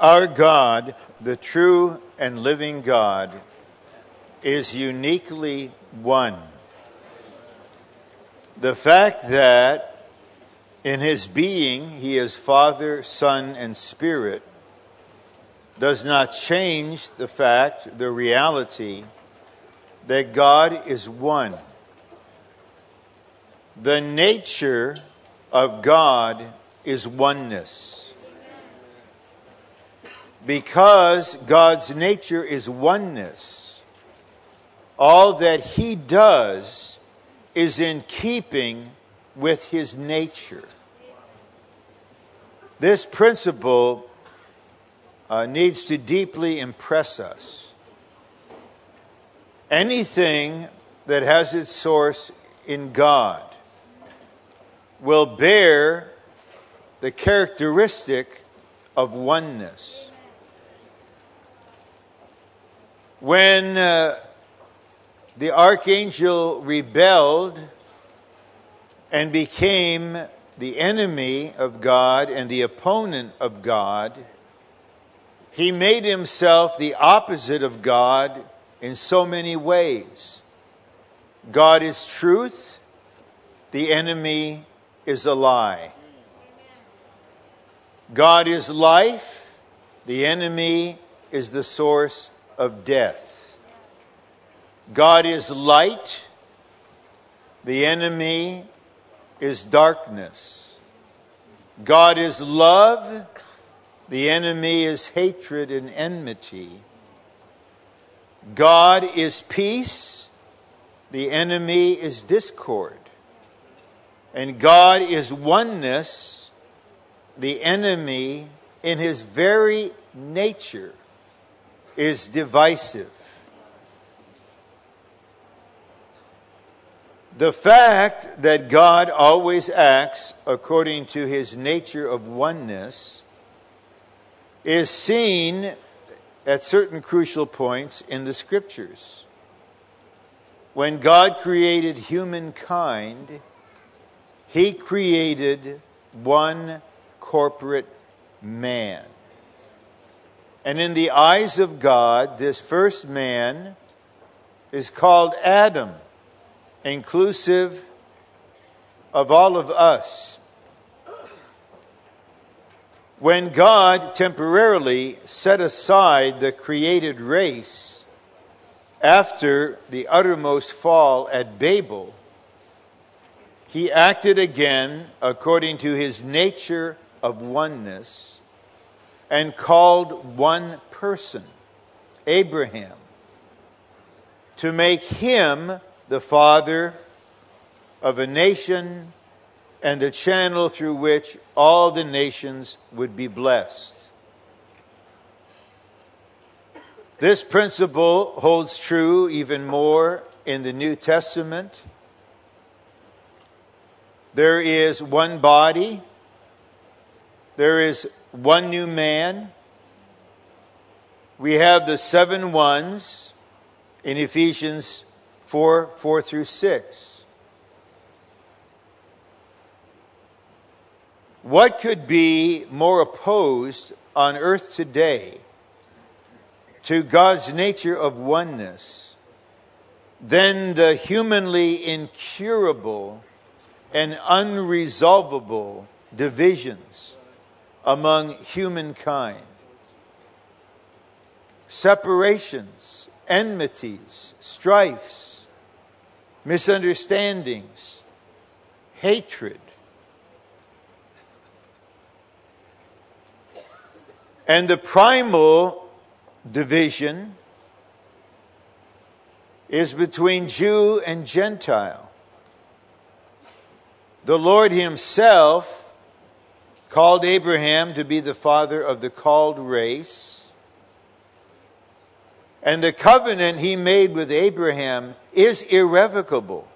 Our God, the true and living God, is uniquely one. The fact that in his being he is Father, Son, and Spirit does not change the fact, the reality, that God is one. The nature of God is oneness. Because God's nature is oneness, all that He does is in keeping with His nature. This principle uh, needs to deeply impress us. Anything that has its source in God will bear the characteristic of oneness. When uh, the archangel rebelled and became the enemy of God and the opponent of God, he made himself the opposite of God in so many ways. God is truth, the enemy is a lie. God is life, the enemy is the source of death. God is light, the enemy is darkness. God is love, the enemy is hatred and enmity. God is peace, the enemy is discord. And God is oneness, the enemy in his very nature is divisive. The fact that God always acts according to his nature of oneness is seen at certain crucial points in the scriptures. When God created humankind, he created one corporate man. And in the eyes of God, this first man is called Adam, inclusive of all of us. When God temporarily set aside the created race after the uttermost fall at Babel, he acted again according to his nature of oneness and called one person, Abraham, to make him the father of a nation and the channel through which all the nations would be blessed. This principle holds true even more in the New Testament there is one body, there is one new man. We have the seven ones in Ephesians 4 4 through 6. What could be more opposed on earth today to God's nature of oneness than the humanly incurable and unresolvable divisions among humankind. Separations, enmities, strifes, misunderstandings, hatred. And the primal division is between Jew and Gentile. The Lord Himself called Abraham to be the father of the called race. And the covenant He made with Abraham is irrevocable.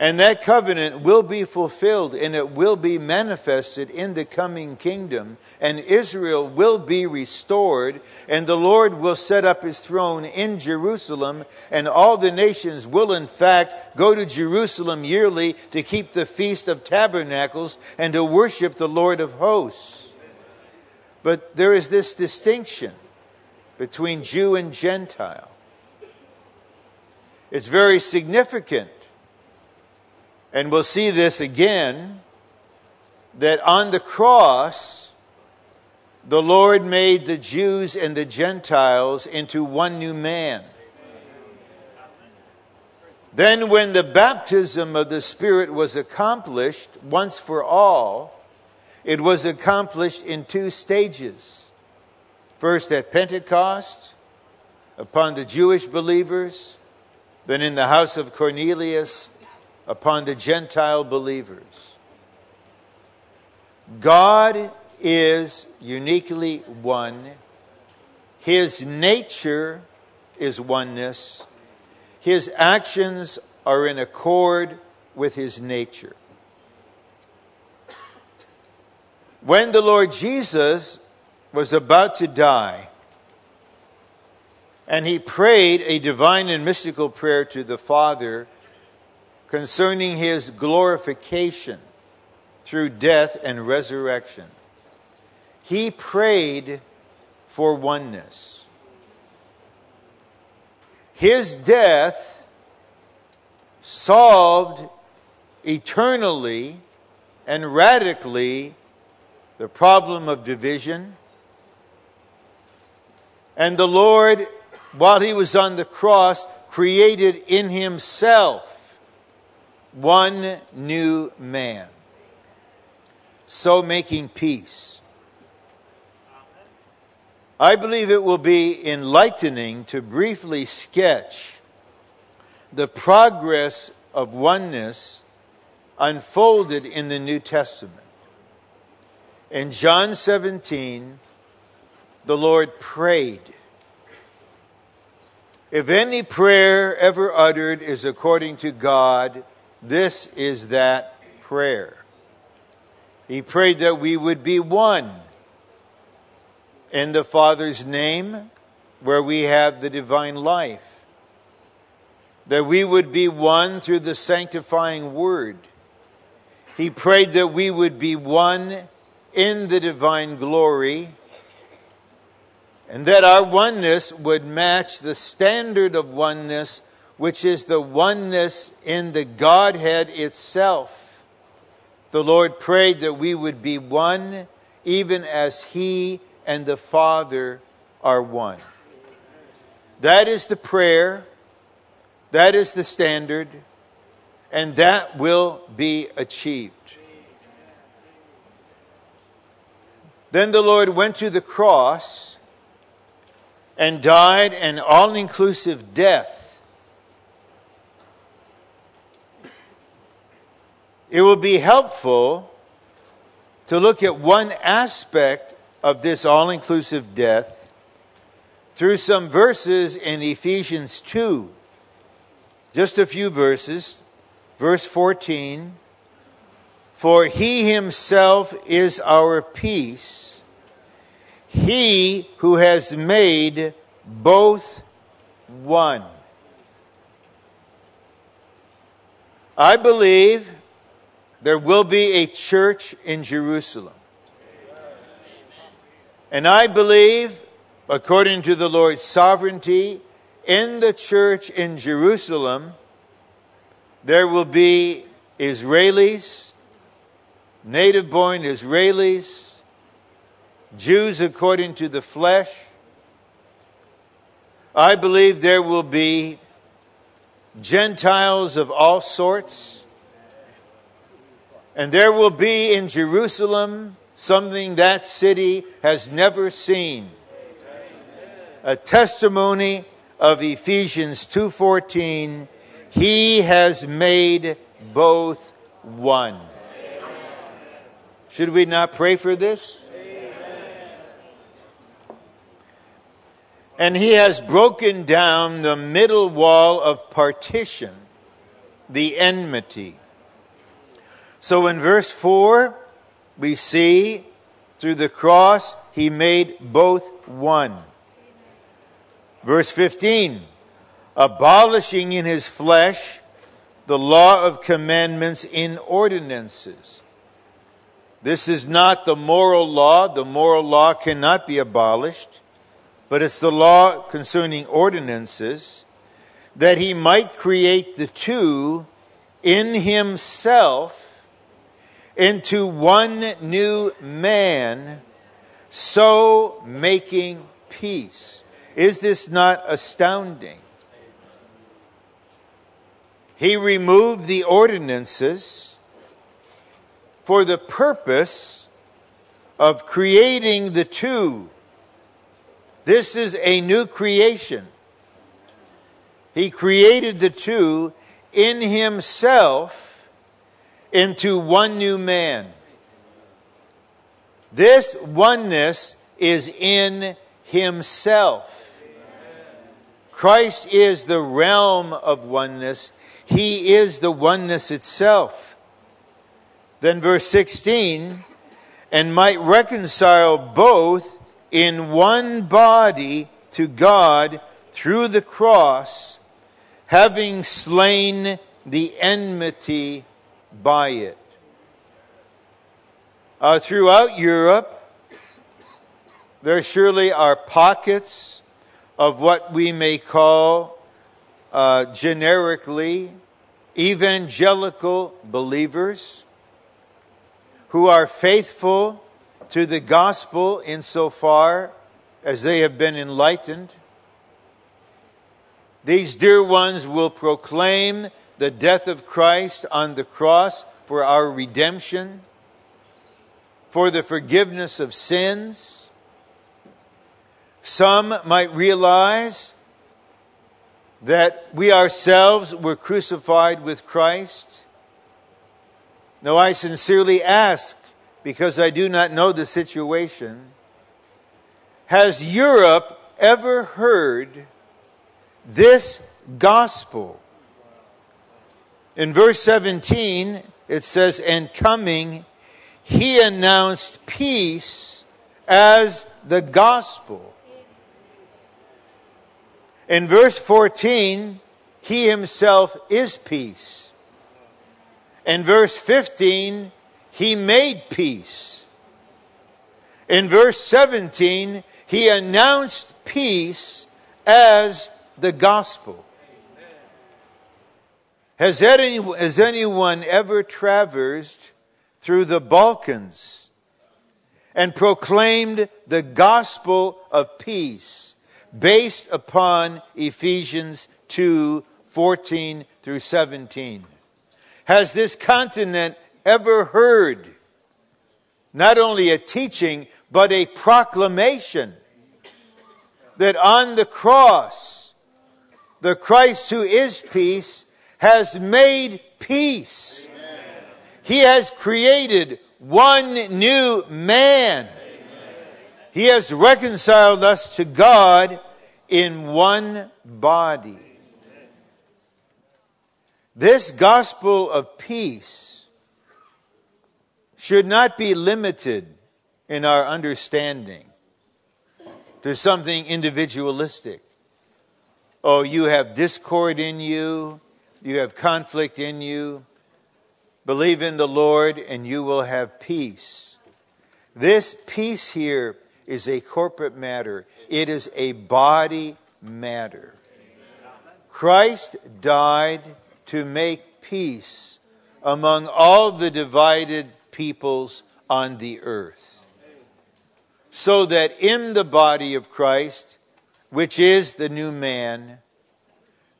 And that covenant will be fulfilled and it will be manifested in the coming kingdom. And Israel will be restored. And the Lord will set up his throne in Jerusalem. And all the nations will, in fact, go to Jerusalem yearly to keep the Feast of Tabernacles and to worship the Lord of hosts. But there is this distinction between Jew and Gentile. It's very significant. And we'll see this again that on the cross, the Lord made the Jews and the Gentiles into one new man. Then, when the baptism of the Spirit was accomplished once for all, it was accomplished in two stages. First at Pentecost, upon the Jewish believers, then in the house of Cornelius, upon the Gentile believers. God is uniquely one. His nature is oneness. His actions are in accord with his nature. When the Lord Jesus was about to die, and he prayed a divine and mystical prayer to the Father concerning his glorification through death and resurrection. He prayed for oneness. His death solved eternally and radically the problem of division. And the Lord, while he was on the cross, created in himself one new man. So making peace. I believe it will be enlightening to briefly sketch the progress of oneness unfolded in the New Testament. In John 17, the Lord prayed. If any prayer ever uttered is according to God, this is that prayer. He prayed that we would be one in the Father's name, where we have the divine life. That we would be one through the sanctifying word. He prayed that we would be one in the divine glory, and that our oneness would match the standard of oneness, which is the oneness in the Godhead itself. The Lord prayed that we would be one, even as He and the Father are one. That is the prayer, that is the standard, and that will be achieved. Then the Lord went to the cross and died an all inclusive death. It will be helpful to look at one aspect of this all inclusive death through some verses in Ephesians 2. Just a few verses. Verse 14 for he himself is our peace, he who has made both one. I believe there will be a church in Jerusalem. And I believe, according to the Lord's sovereignty, in the church in Jerusalem, there will be Israelis, native born Israelis, Jews according to the flesh. I believe there will be Gentiles of all sorts. And there will be in Jerusalem something that city has never seen. A testimony of Ephesians 2:14, he has made both one. Should we not pray for this? And he has broken down the middle wall of partition, the enmity. So in verse 4, we see through the cross, he made both one. Verse 15, abolishing in his flesh the law of commandments in ordinances This is not the moral law. The moral law cannot be abolished, but it's the law concerning ordinances that he might create the two in himself into one new man, so making peace. Is this not astounding? He removed the ordinances for the purpose of creating the two. This is a new creation. He created the two in himself into one new man. This oneness is in himself. Christ is the realm of oneness. He is the oneness itself. Then verse 16, and might reconcile both in one body to God through the cross, having slain the enmity by it. Uh, throughout Europe, there surely are pockets of what we may call uh, generically evangelical believers who are faithful to the gospel insofar as they have been enlightened. These dear ones will proclaim the death of Christ on the cross for our redemption, for the forgiveness of sins. Some might realize that we ourselves were crucified with Christ? No, I sincerely ask, because I do not know the situation. Has Europe ever heard this gospel? In verse 17, it says, And coming, he announced peace as the gospel. In verse 14, he himself is peace. In verse 15, he made peace. In verse 17, he announced peace as the gospel. Has, any, has anyone ever traversed through the Balkans and proclaimed the gospel of peace? based upon Ephesians 2 14 through 17. Has this continent ever heard not only a teaching, but a proclamation that on the cross, the Christ who is peace has made peace. Amen. He has created one new man he has reconciled us to God in one body. This gospel of peace should not be limited in our understanding to something individualistic. Oh, you have discord in you, you have conflict in you. Believe in the Lord and you will have peace. This peace here is a corporate matter, it is a body matter. Christ died to make peace among all the divided peoples on the earth. So that in the body of Christ, which is the new man,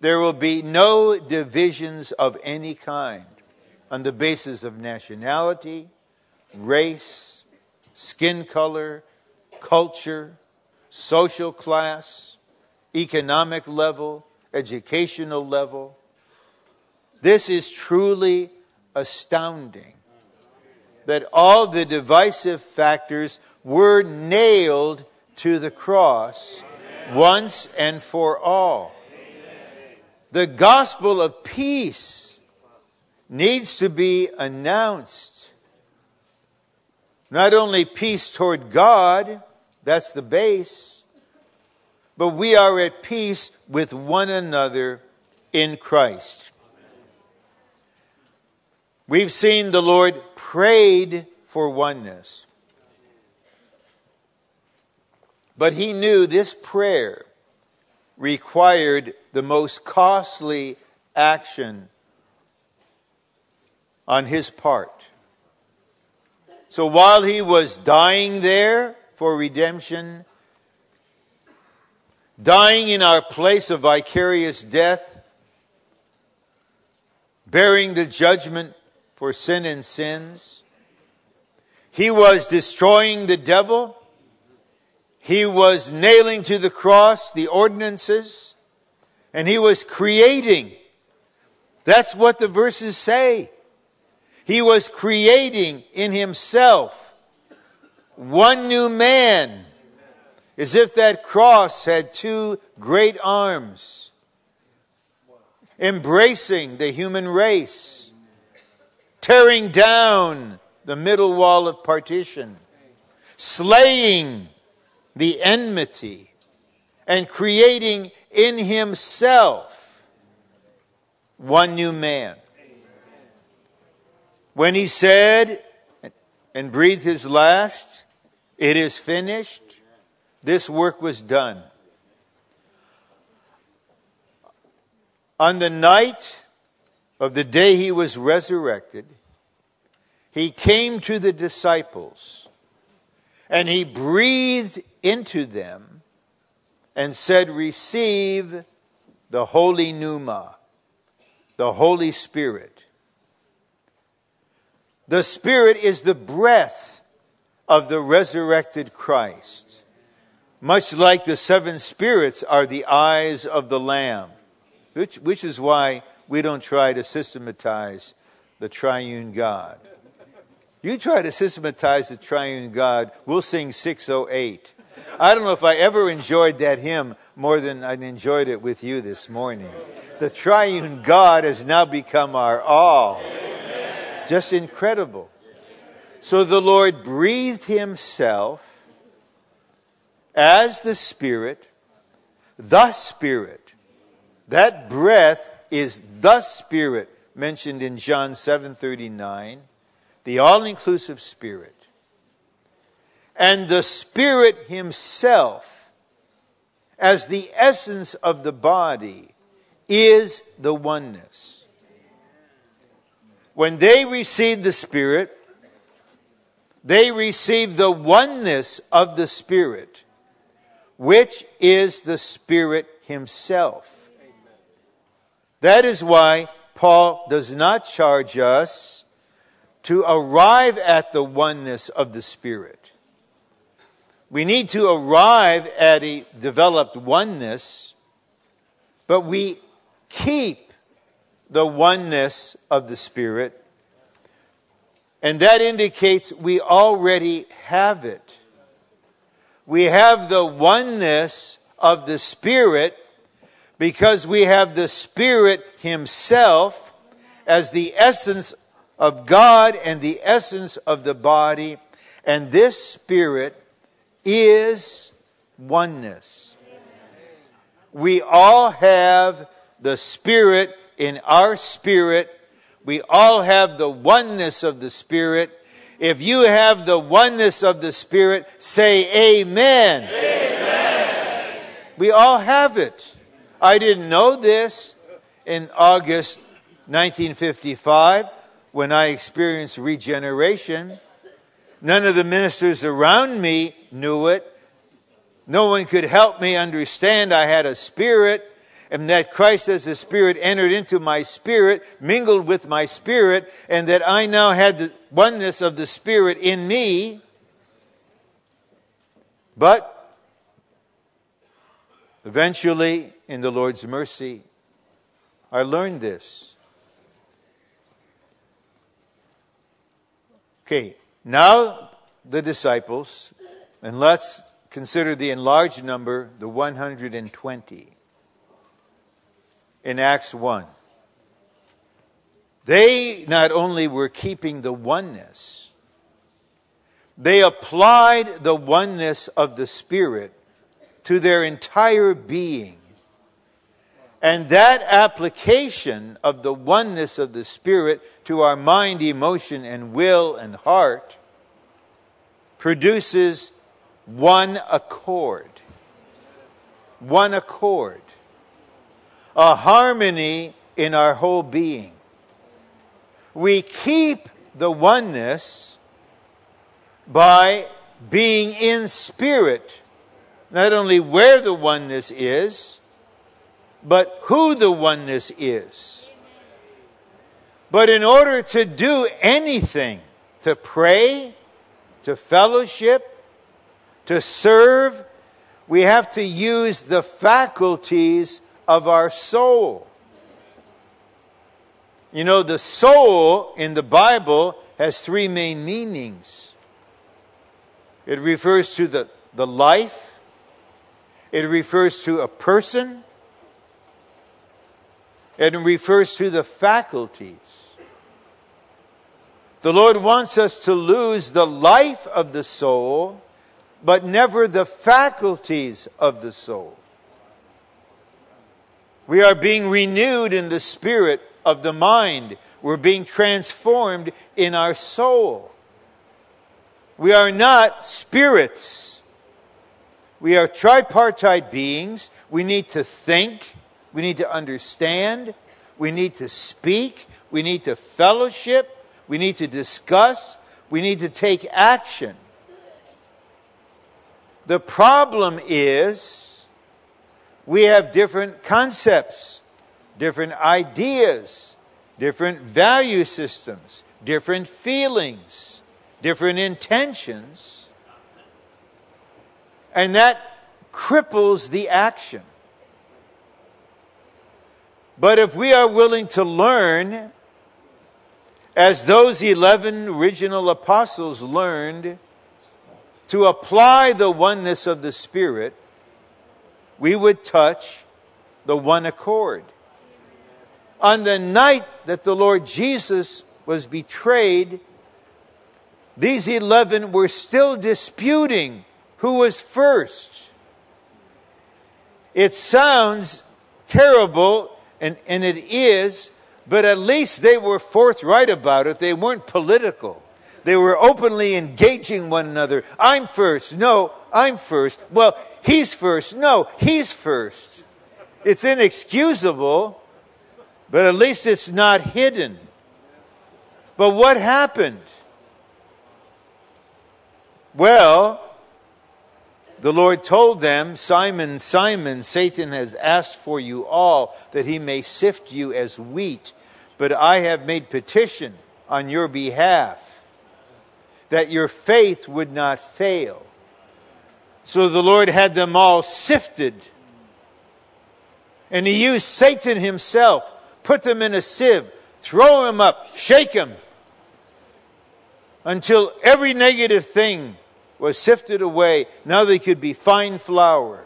there will be no divisions of any kind on the basis of nationality, race, skin color, culture, social class, economic level, educational level. This is truly astounding that all the divisive factors were nailed to the cross once and for all. The gospel of peace needs to be announced. Not only peace toward God, that's the base. But we are at peace with one another in Christ. We've seen the Lord prayed for oneness. But he knew this prayer required the most costly action on his part. So while he was dying there for redemption, dying in our place of vicarious death, bearing the judgment for sin and sins, he was destroying the devil. He was nailing to the cross the ordinances and he was creating. That's what the verses say. He was creating in himself one new man, as if that cross had two great arms, embracing the human race, tearing down the middle wall of partition, slaying the enmity, and creating in himself one new man. When he said and breathed his last, it is finished, this work was done. On the night of the day he was resurrected, he came to the disciples and he breathed into them and said, Receive the Holy Pneuma, the Holy Spirit. The Spirit is the breath of the resurrected Christ, much like the seven spirits are the eyes of the Lamb, which, which is why we don't try to systematize the triune God. You try to systematize the triune God, we'll sing 608. I don't know if I ever enjoyed that hymn more than I enjoyed it with you this morning. The triune God has now become our all. Just incredible. So the Lord breathed himself as the Spirit, the Spirit. That breath is the Spirit mentioned in John 7:39, the all-inclusive Spirit. And the Spirit himself as the essence of the body is the oneness. When they received the Spirit, they received the oneness of the Spirit, which is the Spirit Himself. That is why Paul does not charge us to arrive at the oneness of the Spirit. We need to arrive at a developed oneness, but we keep the oneness of the Spirit. And that indicates we already have it. We have the oneness of the Spirit because we have the Spirit Himself as the essence of God and the essence of the body. And this Spirit is oneness. We all have the Spirit in our spirit. We all have the oneness of the Spirit. If you have the oneness of the Spirit, say amen. amen. We all have it. I didn't know this in August 1955 when I experienced regeneration. None of the ministers around me knew it. No one could help me understand I had a spirit and that Christ as a spirit entered into my spirit, mingled with my spirit, and that I now had the oneness of the spirit in me. But eventually, in the Lord's mercy, I learned this. Okay, now the disciples, and let's consider the enlarged number, the 120 in Acts 1. They not only were keeping the oneness, they applied the oneness of the Spirit to their entire being. And that application of the oneness of the Spirit to our mind, emotion, and will and heart produces one accord. One accord. A harmony in our whole being. We keep the oneness by being in spirit, not only where the oneness is, but who the oneness is. But in order to do anything, to pray, to fellowship, to serve, we have to use the faculties of our soul. You know, the soul in the Bible has three main meanings. It refers to the, the life, it refers to a person, it refers to the faculties. The Lord wants us to lose the life of the soul, but never the faculties of the soul. We are being renewed in the spirit of the mind. We're being transformed in our soul. We are not spirits. We are tripartite beings. We need to think. We need to understand. We need to speak. We need to fellowship. We need to discuss. We need to take action. The problem is we have different concepts, different ideas, different value systems, different feelings different intentions, and that cripples the action. But if we are willing to learn, as those 11 original apostles learned, to apply the oneness of the Spirit, we would touch the one accord. On the night that the Lord Jesus was betrayed, these 11 were still disputing who was first. It sounds terrible, and, and it is, but at least they were forthright about it. They weren't political. They were openly engaging one another. I'm first. No, I'm first. Well, he's first. No, he's first. It's inexcusable, but at least it's not hidden. But what happened? Well, the Lord told them, Simon, Simon, Satan has asked for you all that he may sift you as wheat, but I have made petition on your behalf that your faith would not fail. So the Lord had them all sifted. And he used Satan himself, put them in a sieve, throw him up, shake him, until every negative thing was sifted away. Now they could be fine flour.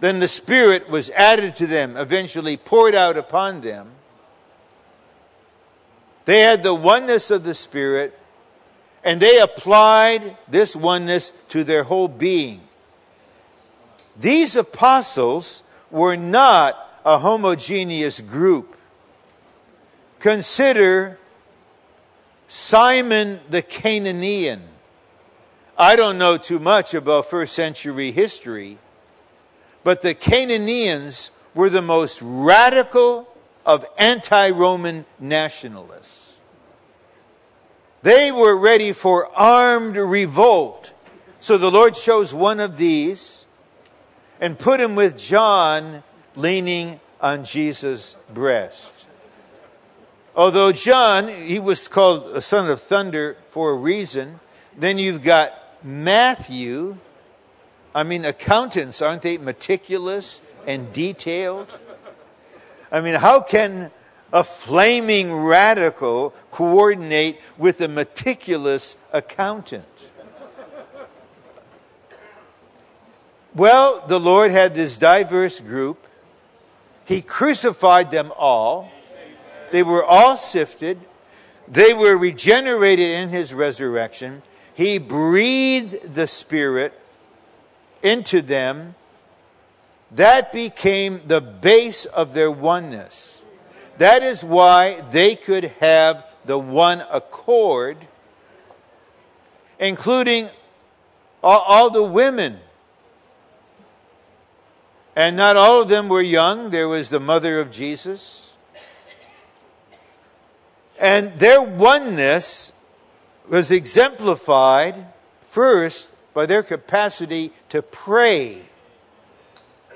Then the Spirit was added to them, eventually poured out upon them. They had the oneness of the Spirit, and they applied this oneness to their whole being. These apostles were not a homogeneous group. Consider Simon the Cananaean I don't know too much about first century history, but the Cananaeans were the most radical of anti Roman nationalists. They were ready for armed revolt. So the Lord chose one of these and put him with John leaning on Jesus' breast. Although John, he was called a son of thunder for a reason. Then you've got Matthew, I mean, accountants, aren't they meticulous and detailed? I mean, how can a flaming radical coordinate with a meticulous accountant? Well, the Lord had this diverse group. He crucified them all. They were all sifted. They were regenerated in his resurrection. He breathed the Spirit into them. That became the base of their oneness. That is why they could have the one accord. including all, all the women. And not all of them were young. There was the mother of Jesus. And their oneness was exemplified first by their capacity to pray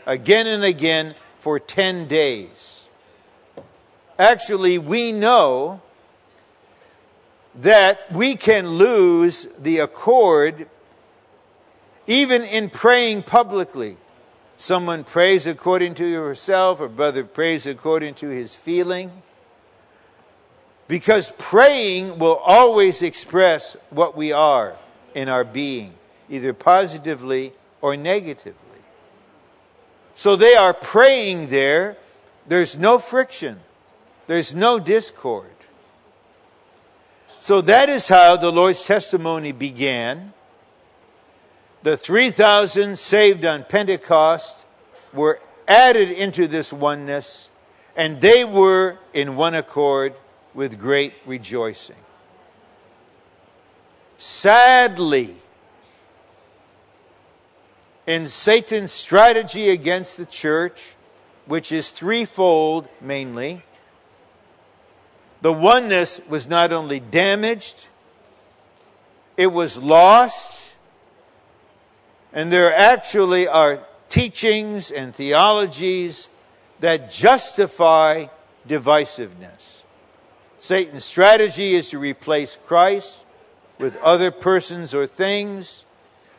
again and again for 10 days. Actually, we know that we can lose the accord even in praying publicly. Someone prays according to yourself, or brother prays according to his feeling. Because praying will always express what we are in our being, either positively or negatively. So they are praying there. There's no friction. There's no discord. So that is how the Lord's testimony began. The 3,000 saved on Pentecost were added into this oneness, and they were in one accord with great rejoicing. Sadly, in Satan's strategy against the church, which is threefold mainly, the oneness was not only damaged, it was lost, and there actually are teachings and theologies that justify divisiveness. Satan's strategy is to replace Christ with other persons or things,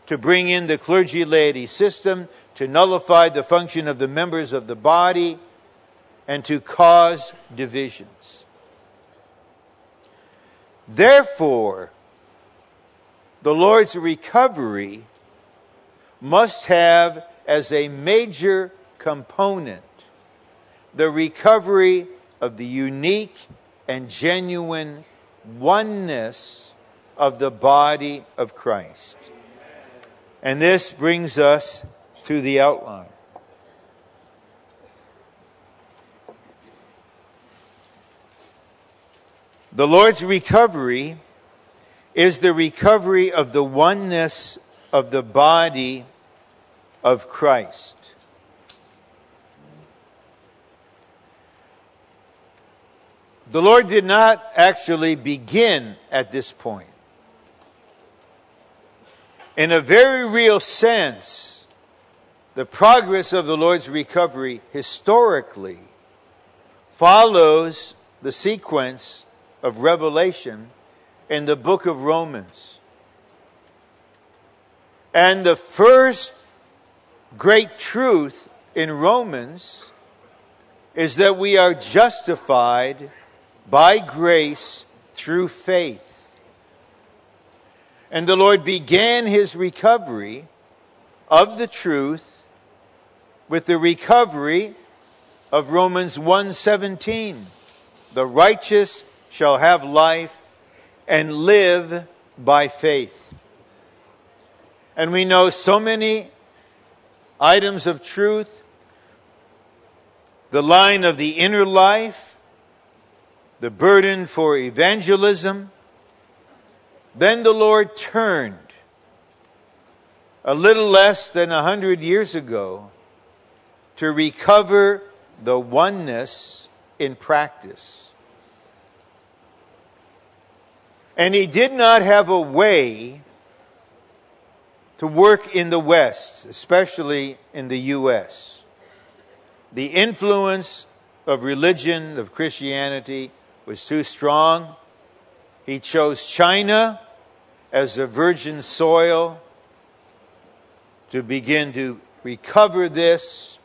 to bring in the clergy laity system, to nullify the function of the members of the body, and to cause divisions. Therefore, the Lord's recovery must have as a major component the recovery of the unique and genuine oneness of the body of Christ. And this brings us to the outline. The Lord's recovery is the recovery of the oneness of the body of Christ. The Lord did not actually begin at this point. In a very real sense, the progress of the Lord's recovery historically follows the sequence of Revelation in the book of Romans. And the first great truth in Romans is that we are justified by grace through faith. And the Lord began his recovery of the truth with the recovery of Romans 1:17. The righteous shall have life and live by faith. And we know so many items of truth. The line of the inner life, the burden for evangelism. Then the Lord turned a little less than a hundred years ago to recover the oneness in practice. And he did not have a way to work in the West, especially in the U.S. The influence of religion, of Christianity, was too strong. He chose China as the virgin soil to begin to recover this.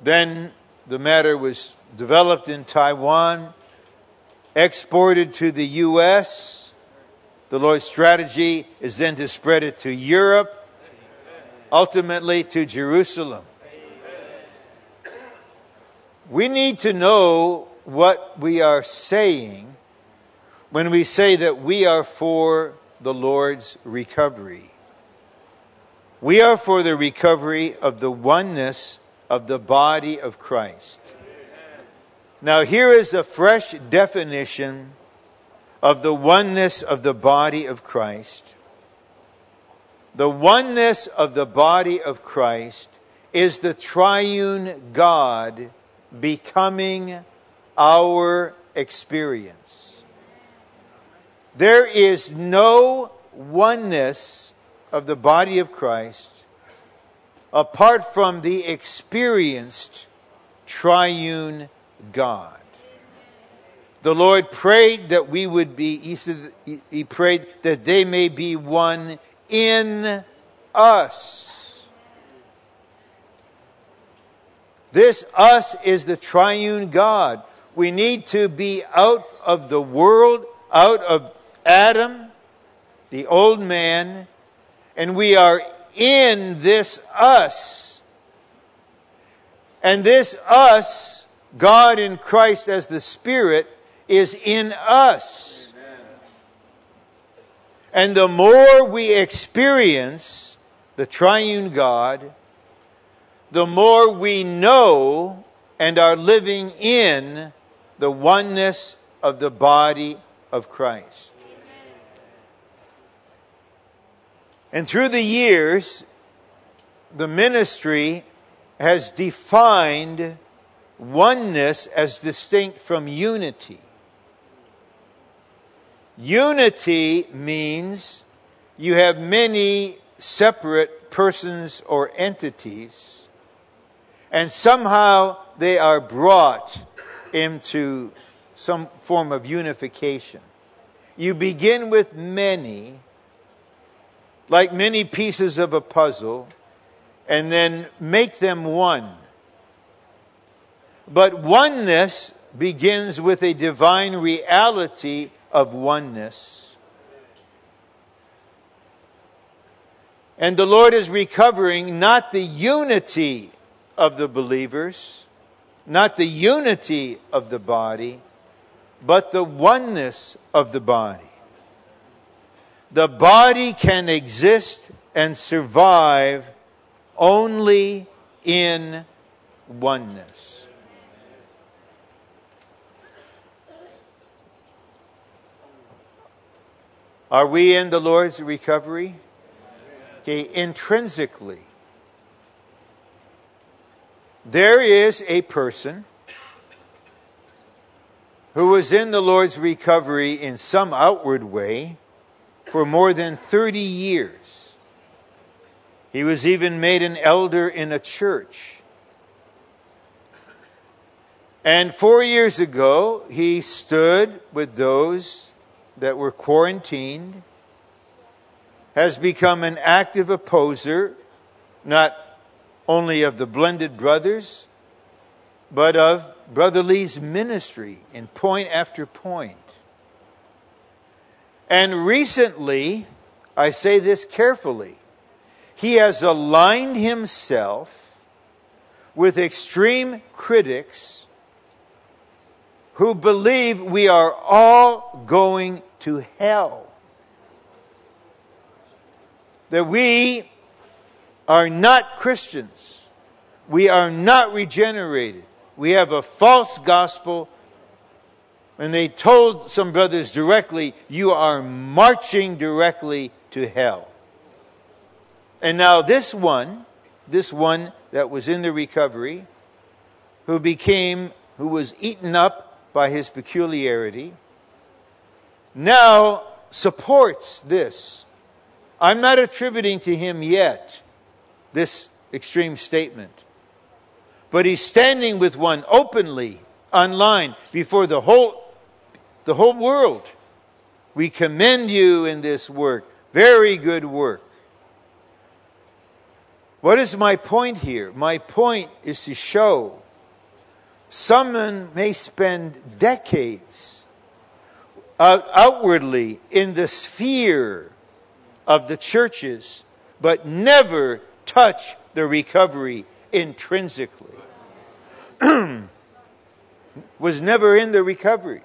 Then the matter was developed in Taiwan, exported to the U.S. The Lord's strategy is then to spread it to Europe, ultimately to Jerusalem. We need to know what we are saying when we say that we are for the Lord's recovery. We are for the recovery of the oneness of the body of Christ. Now, here is a fresh definition of the oneness of the body of Christ. The oneness of the body of Christ is the triune God becoming our experience. There is no oneness of the body of Christ apart from the experienced triune God. The Lord prayed that we would be, he, said, he prayed that they may be one in us. This us is the triune God. We need to be out of the world, out of Adam, the old man, and we are in this us. And this us, God in Christ as the Spirit, is in us. And the more we experience the triune God, the more we know and are living in the oneness of the body of Christ. And through the years, the ministry has defined oneness as distinct from unity. Unity means you have many separate persons or entities, and somehow they are brought into some form of unification. You begin with many, like many pieces of a puzzle, and then make them one. But oneness begins with a divine reality of oneness. And the Lord is recovering not the unity of the believers, not the unity of the body, but the oneness of the body. The body can exist and survive only in oneness. Are we in the Lord's recovery? Okay, intrinsically, there is a person who was in the Lord's recovery in some outward way for more than 30 years. He was even made an elder in a church. And four years ago, he stood with those that were quarantined, has become an active opposer, not only of the blended brothers, but of Brother Lee's ministry in point after point. And recently, I say this carefully, he has aligned himself with extreme critics who believe we are all going to hell. That we are not Christians. We are not regenerated. We have a false gospel. And they told some brothers directly, you are marching directly to hell. And now this one, this one that was in the recovery, who became, who was eaten up by his peculiarity, now supports this. I'm not attributing to him yet this extreme statement. But he's standing with one openly online before the whole, the whole world. We commend you in this work. Very good work. What is my point here? My point is to show someone may spend decades out, outwardly in the sphere of the churches, but never touch the recovery intrinsically. Was never in the recovery.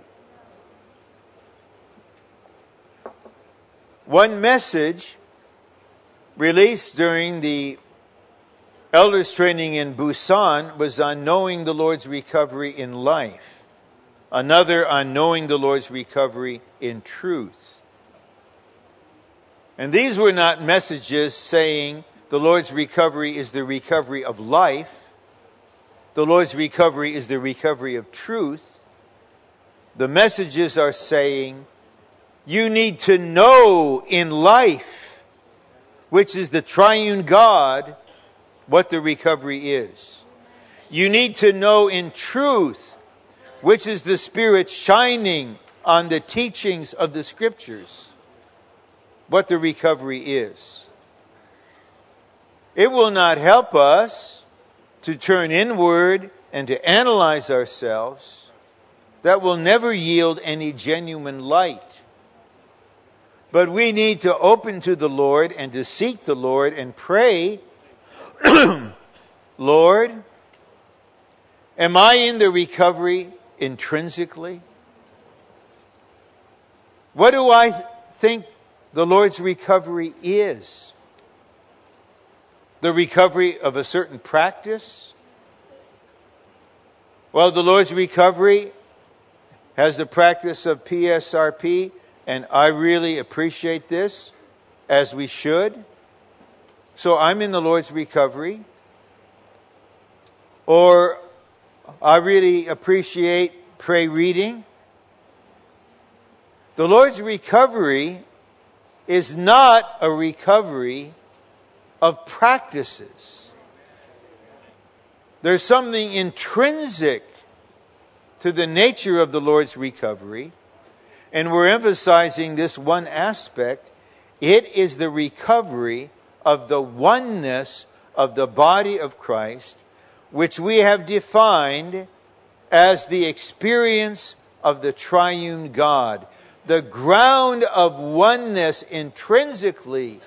One message released during the elders training in Busan was on knowing the Lord's recovery in life. another on knowing the Lord's recovery in truth. And these were not messages saying the Lord's recovery is the recovery of life. The Lord's recovery is the recovery of truth. The messages are saying you need to know in life, which is the triune God, what the recovery is. You need to know in truth, which is the Spirit shining on the teachings of the Scriptures, what the recovery is. It will not help us to turn inward and to analyze ourselves. That will never yield any genuine light. But we need to open to the Lord and to seek the Lord and pray, Lord, am I in the recovery intrinsically? What do I think the Lord's recovery is? The recovery of a certain practice? Well, the Lord's recovery has the practice of PSRP and I really appreciate this, as we should. So I'm in the Lord's recovery. Or I really appreciate pray reading. The Lord's recovery is not a recovery of practices. There's something intrinsic to the nature of the Lord's recovery and we're emphasizing this one aspect. It is the recovery of the oneness of the body of Christ, which we have defined as the experience of the triune God. The ground of oneness intrinsically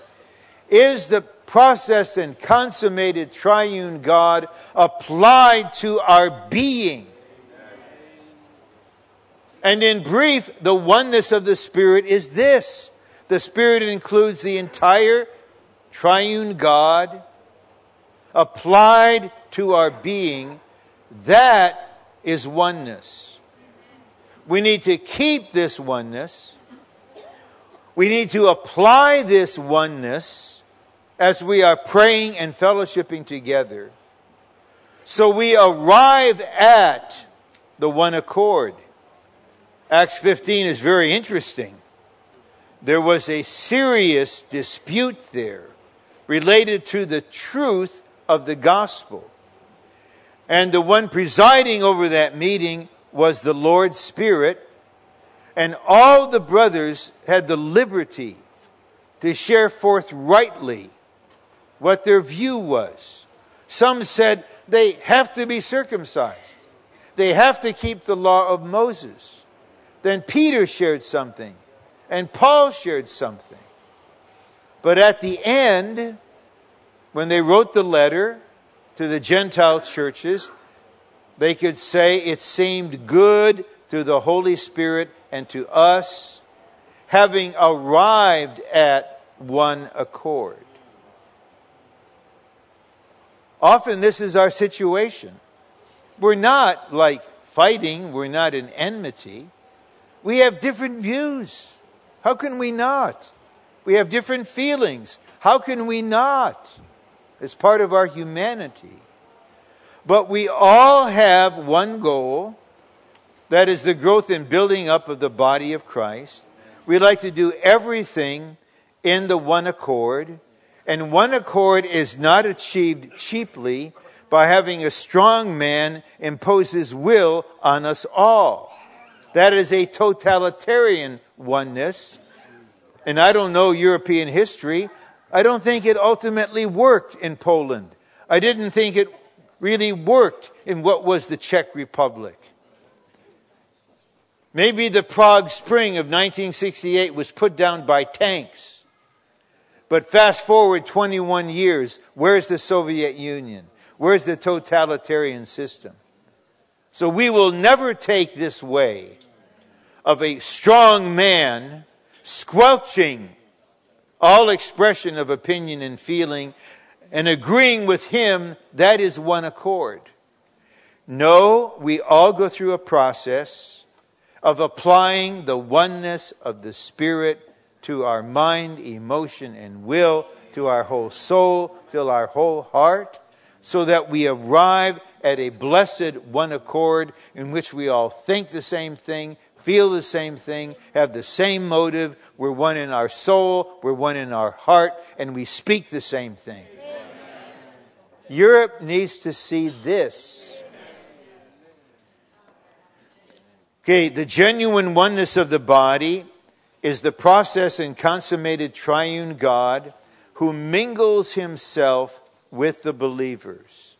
is the processed and consummated triune God applied to our being. And in brief, the oneness of the Spirit is this. The Spirit includes the entire triune God applied to our being. That is oneness. We need to keep this oneness. We need to apply this oneness as we are praying and fellowshipping together. So we arrive at the one accord. Acts 15 is very interesting. There was a serious dispute there related to the truth of the gospel. And the one presiding over that meeting was the Lord's Spirit. And all the brothers had the liberty to share forth rightly what their view was. Some said they have to be circumcised. They have to keep the law of Moses. Then Peter shared something, and Paul shared something. But at the end, when they wrote the letter to the Gentile churches, they could say it seemed good to the Holy Spirit and to us, having arrived at one accord. Often this is our situation. We're not like fighting, we're not in enmity. We have different views. How can we not? We have different feelings. How can we not? It's part of our humanity. But we all have one goal that is the growth and building up of the body of Christ. We like to do everything in the one accord. And one accord is not achieved cheaply by having a strong man impose his will on us all. That is a totalitarian oneness. And I don't know European history. I don't think it ultimately worked in Poland. I didn't think it really worked in what was the Czech Republic. Maybe the Prague Spring of 1968 was put down by tanks. But fast forward 21 years, where's the Soviet Union? Where's the totalitarian system? So we will never take this way of a strong man squelching all expression of opinion and feeling and agreeing with him, that is one accord. No, we all go through a process of applying the oneness of the Spirit to our mind, emotion, and will, to our whole soul, to our whole heart, so that we arrive at a blessed one accord in which we all think the same thing, feel the same thing, have the same motive. We're one in our soul, we're one in our heart, and we speak the same thing. Europe needs to see this. Okay, the genuine oneness of the body is the process and consummated triune God who mingles himself with the believers.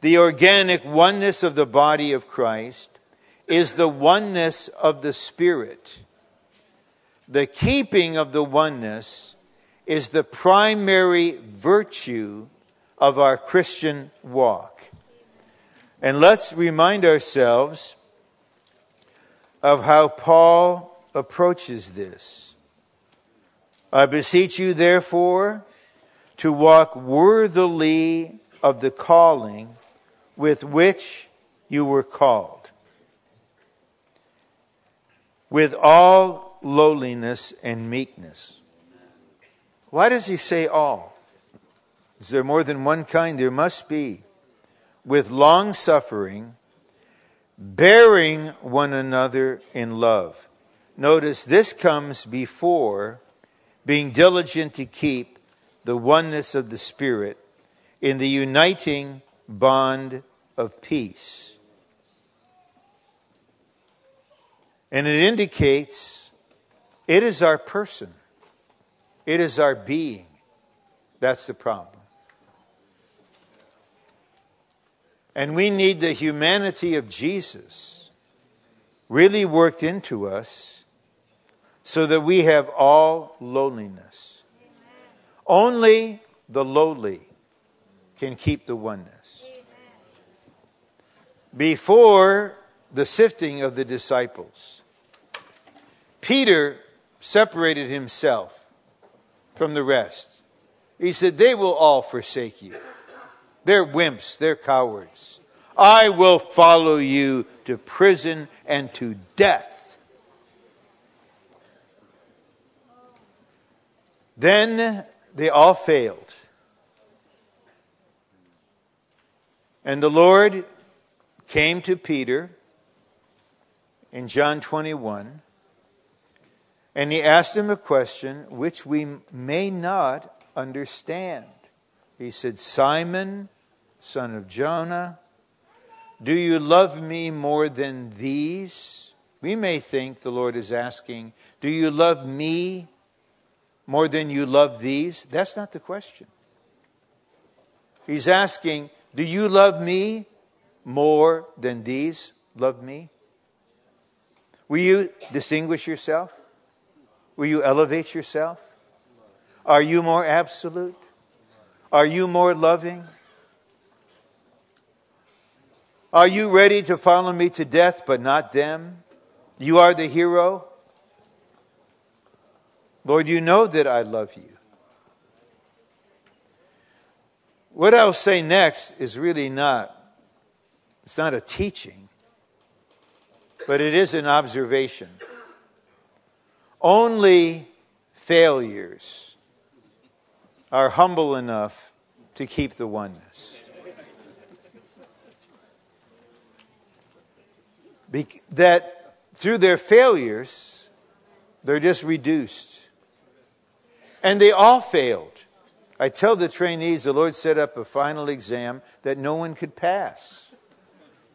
The organic oneness of the body of Christ is the oneness of the Spirit. The keeping of the oneness is the primary virtue of our Christian walk. And let's remind ourselves of how Paul approaches this. I beseech you, therefore, to walk worthily of the calling with which you were called, with all lowliness and meekness. Why does he say all? Is there more than one kind? There must be. With long suffering, bearing one another in love. Notice this comes before being diligent to keep the oneness of the Spirit in the uniting bond of peace. And it indicates it is our person, it is our being. That's the problem. And we need the humanity of Jesus really worked into us so that we have all lowliness. Only the lowly can keep the oneness. Before the sifting of the disciples, Peter separated himself from the rest. He said, They will all forsake you. They're wimps, they're cowards. I will follow you to prison and to death. Then they all failed. And the Lord came to Peter in John 21 and he asked him a question which we may not understand. He said, Simon, son of Jonah, do you love me more than these? We may think the Lord is asking, Do you love me more than you love these? That's not the question. He's asking, Do you love me more than these love me? Will you distinguish yourself? Will you elevate yourself? Are you more absolute? Are you more loving? Are you ready to follow me to death, but not them? You are the hero. Lord, you know that I love you. What I'll say next is really not, it's not a teaching, but it is an observation. Only failures are humble enough to keep the oneness. Be- that through their failures, they're just reduced. And they all failed. I tell the trainees the Lord set up a final exam that no one could pass.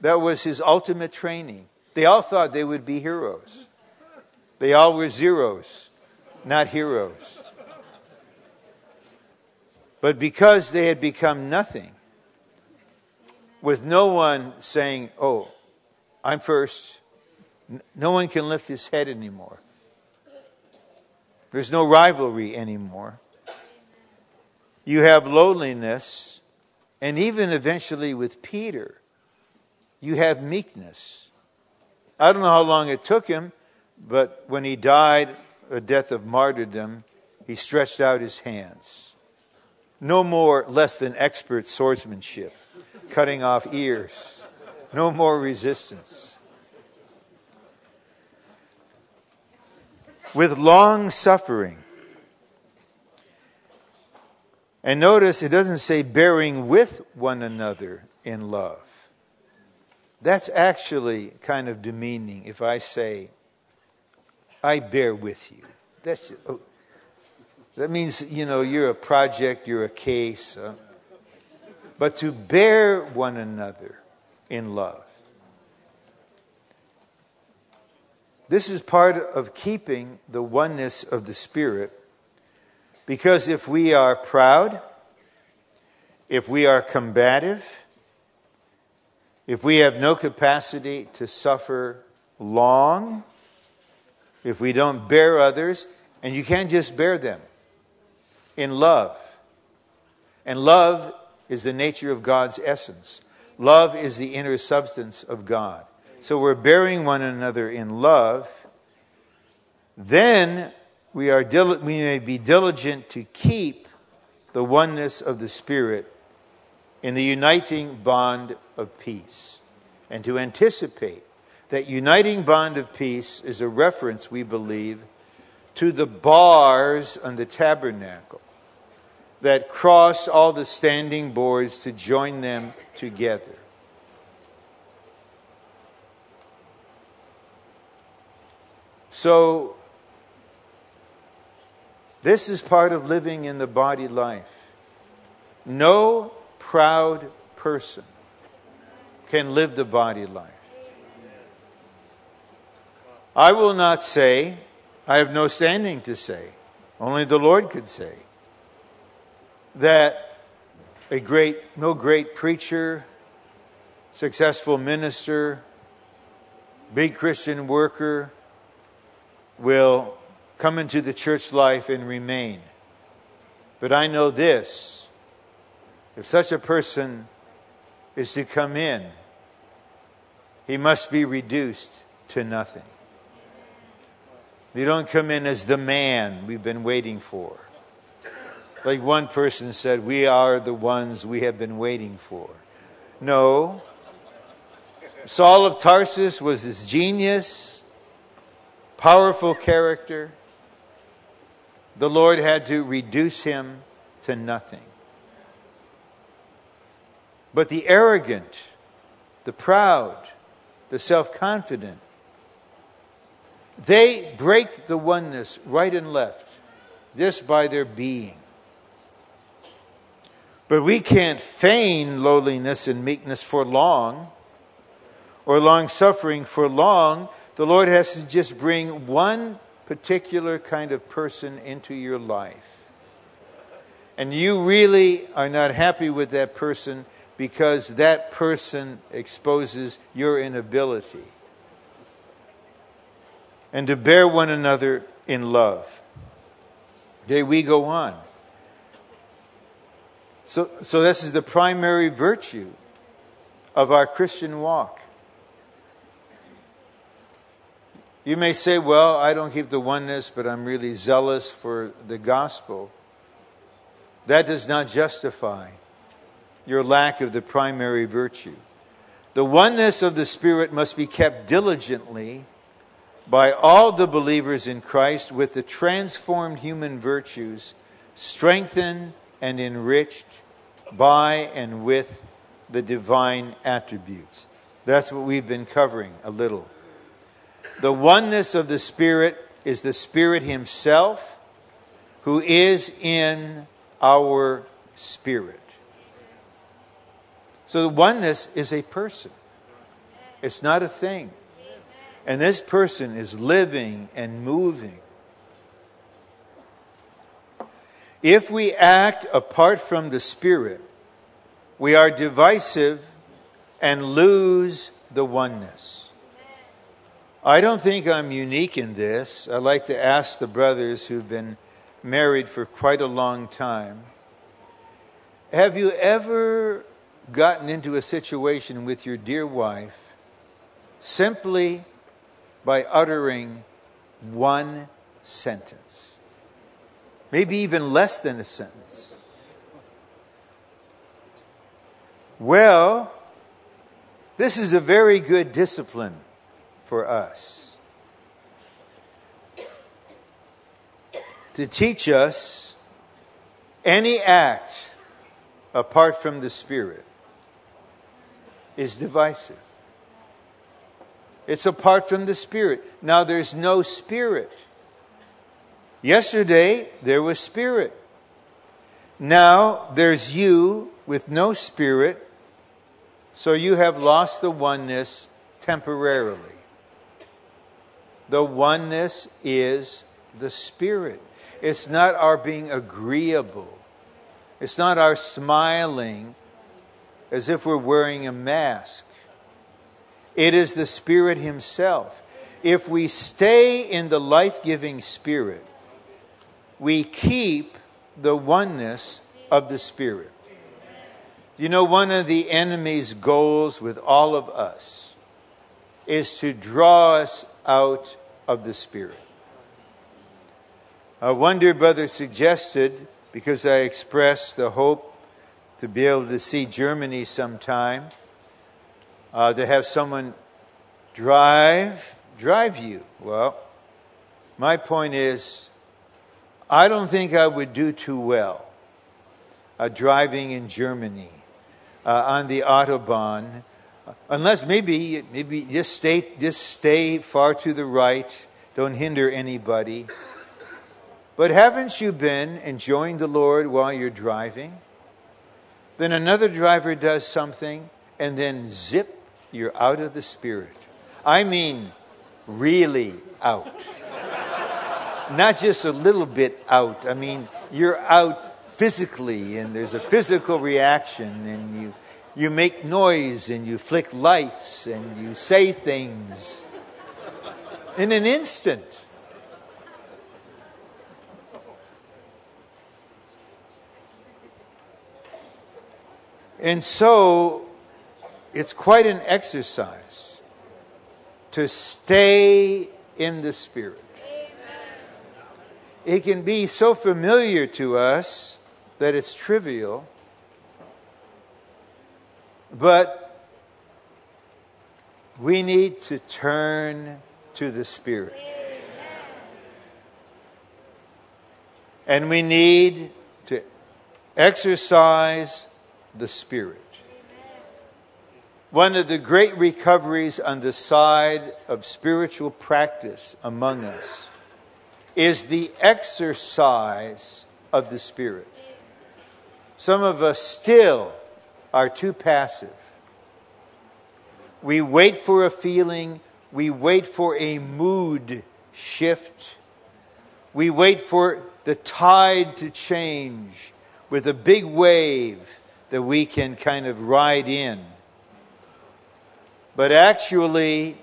That was his ultimate training. They all thought they would be heroes. They all were zeros, not heroes. But because they had become nothing, with no one saying, Oh, I'm first, no one can lift his head anymore. There's no rivalry anymore. You have lowliness, and even eventually with Peter, you have meekness. I don't know how long it took him, but when he died a death of martyrdom, he stretched out his hands. No more less than expert swordsmanship, cutting off ears. No more resistance. With long suffering. And notice it doesn't say bearing with one another in love. That's actually kind of demeaning if I say, I bear with you. That's just, oh, that means, you know, you're a project, you're a case. Uh, but to bear one another in love. This is part of keeping the oneness of the Spirit because if we are proud, if we are combative, if we have no capacity to suffer long, if we don't bear others, and you can't just bear them in love. And love is the nature of God's essence. Love is the inner substance of God. So we're bearing one another in love. Then we, are dil- we may be diligent to keep the oneness of the Spirit in the uniting bond of peace. And to anticipate that uniting bond of peace is a reference, we believe, to the bars on the tabernacle that cross all the standing boards to join them together. So, this is part of living in the body life. No proud person can live the body life. I will not say, I have no standing to say, only the Lord could say that a great, no great preacher, successful minister, big Christian worker will come into the church life and remain. But I know this if such a person is to come in, he must be reduced to nothing. They don't come in as the man we've been waiting for. Like one person said, we are the ones we have been waiting for. No. Saul of Tarsus was his genius, powerful character. The Lord had to reduce him to nothing. But the arrogant, the proud, the self confident, they break the oneness right and left just by their being. But we can't feign lowliness and meekness for long or long suffering for long. The Lord has to just bring one particular kind of person into your life. And you really are not happy with that person because that person exposes your inability. And to bear one another in love. There we go on. So, so this is the primary virtue of our Christian walk. You may say, well, I don't keep the oneness, but I'm really zealous for the gospel. That does not justify your lack of the primary virtue. The oneness of the Spirit must be kept diligently by all the believers in Christ with the transformed human virtues strengthened and enriched by and with the divine attributes. That's what we've been covering a little. The oneness of the Spirit is the Spirit Himself who is in our spirit. So the oneness is a person, it's not a thing. And this person is living and moving If we act apart from the Spirit, we are divisive and lose the oneness. I don't think I'm unique in this. I'd like to ask the brothers who've been married for quite a long time Have you ever gotten into a situation with your dear wife simply by uttering one sentence? maybe even less than a sentence. Well, this is a very good discipline for us. to teach us any act apart from the Spirit is divisive. It's apart from the Spirit. Now there's no Spirit. Yesterday, there was Spirit. Now there's you with no Spirit, so you have lost the oneness temporarily. The oneness is the Spirit. It's not our being agreeable. It's not our smiling as if we're wearing a mask. It is the Spirit Himself. If we stay in the life giving Spirit, we keep the oneness of the Spirit. You know, one of the enemy's goals with all of us is to draw us out of the Spirit. One dear brother suggested, because I expressed the hope to be able to see Germany sometime, uh, to have someone drive drive you. Well, my point is, I don't think I would do too well uh, driving in Germany uh, on the autobahn, unless maybe maybe just stay just stay far to the right, don't hinder anybody. But haven't you been enjoying the Lord while you're driving? Then another driver does something, and then zip, you're out of the Spirit. I mean, really out. Not just a little bit out. I mean, you're out physically, and there's a physical reaction, and you, you make noise, and you flick lights, and you say things in an instant. And so it's quite an exercise to stay in the Spirit. It can be so familiar to us that it's trivial, but we need to turn to the Spirit. And we need to exercise the Spirit. One of the great recoveries on the side of spiritual practice among us is the exercise of the Spirit. Some of us still are too passive. We wait for a feeling, we wait for a mood shift, we wait for the tide to change with a big wave that we can kind of ride in. But actually,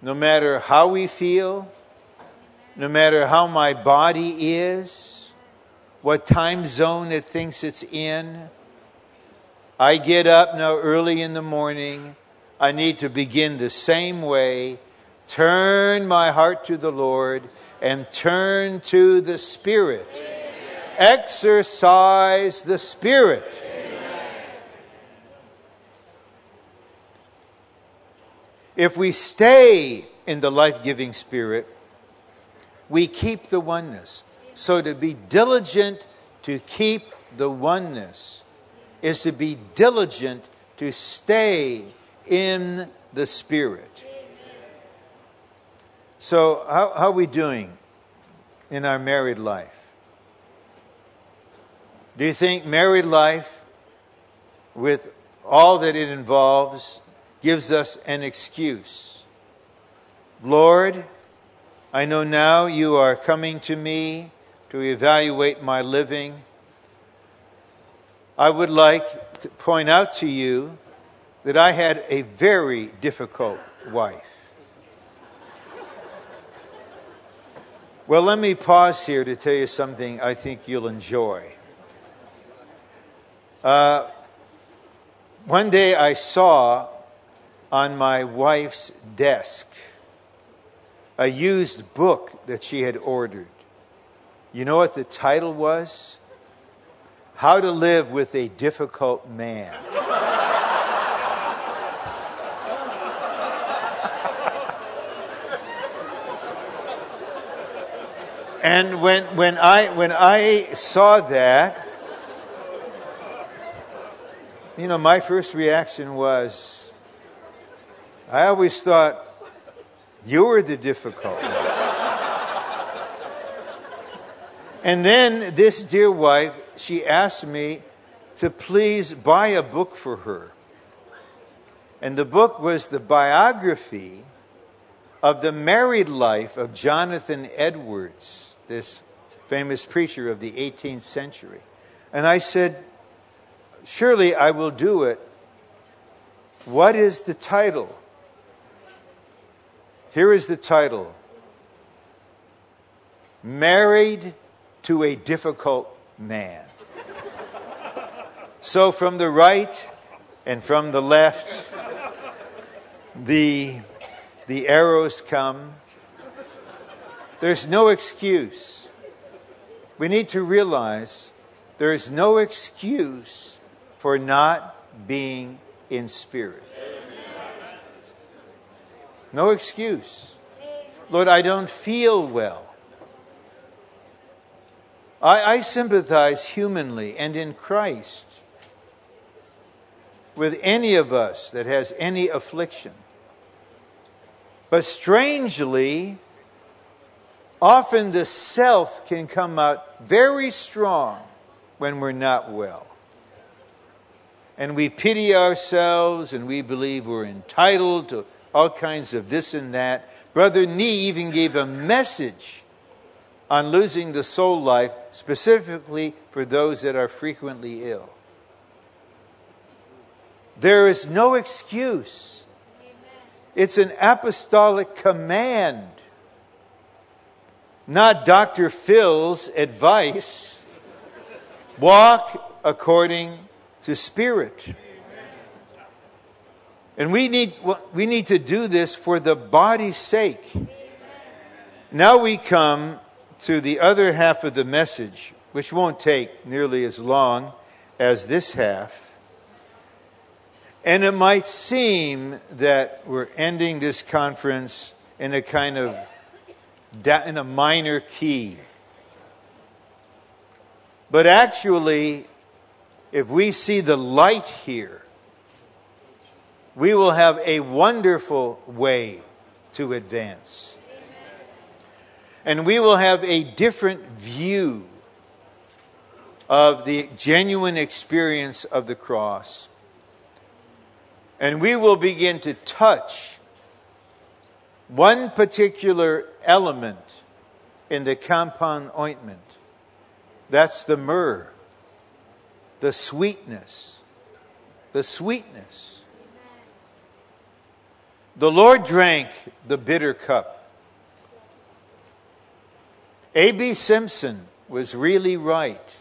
no matter how we feel, no matter how my body is, what time zone it thinks it's in, I get up now early in the morning. I need to begin the same way. Turn my heart to the Lord and turn to the Spirit exercise the Spirit. If we stay in the life giving Spirit, we keep the oneness. So to be diligent to keep the oneness is to be diligent to stay in the Spirit. So, how, how are we doing in our married life? Do you think married life, with all that it involves, gives us an excuse? Lord, I know now you are coming to me to evaluate my living. I would like to point out to you that I had a very difficult wife. Well, let me pause here to tell you something I think you'll enjoy. Uh, one day I saw on my wife's desk a used book that she had ordered. You know what the title was? How to Live with a Difficult Man. And when, when, I, when I saw that, you know, my first reaction was I always thought you were the difficult one. and then this dear wife, she asked me to please buy a book for her. And the book was the biography of the married life of Jonathan Edwards, this famous preacher of the 18th century. And I said, Surely I will do it. What is the title? Here is the title Married to a Difficult Man. So, from the right and from the left, the, the arrows come. There's no excuse. We need to realize there is no excuse for not being in spirit. No excuse. Lord, I don't feel well. I, I sympathize humanly and in Christ with any of us that has any affliction. But strangely, often the self can come out very strong when we're not well. And we pity ourselves and we believe we're entitled to all kinds of this and that. Brother Nee even gave a message on losing the soul life specifically for those that are frequently ill. There is no excuse. It's an apostolic command, not Dr. Phil's advice. Walk according to Spirit. And we need, we need to do this for the body's sake. Now we come to the other half of the message, which won't take nearly as long as this half. And it might seem that we're ending this conference in a kind of in a minor key. But actually, if we see the light here, we will have a wonderful way to advance. And we will have a different view of the genuine experience of the cross. And we will begin to touch one particular element in the compound ointment. That's the myrrh, the sweetness, the sweetness. The Lord drank the bitter cup. A.B. Simpson was really right.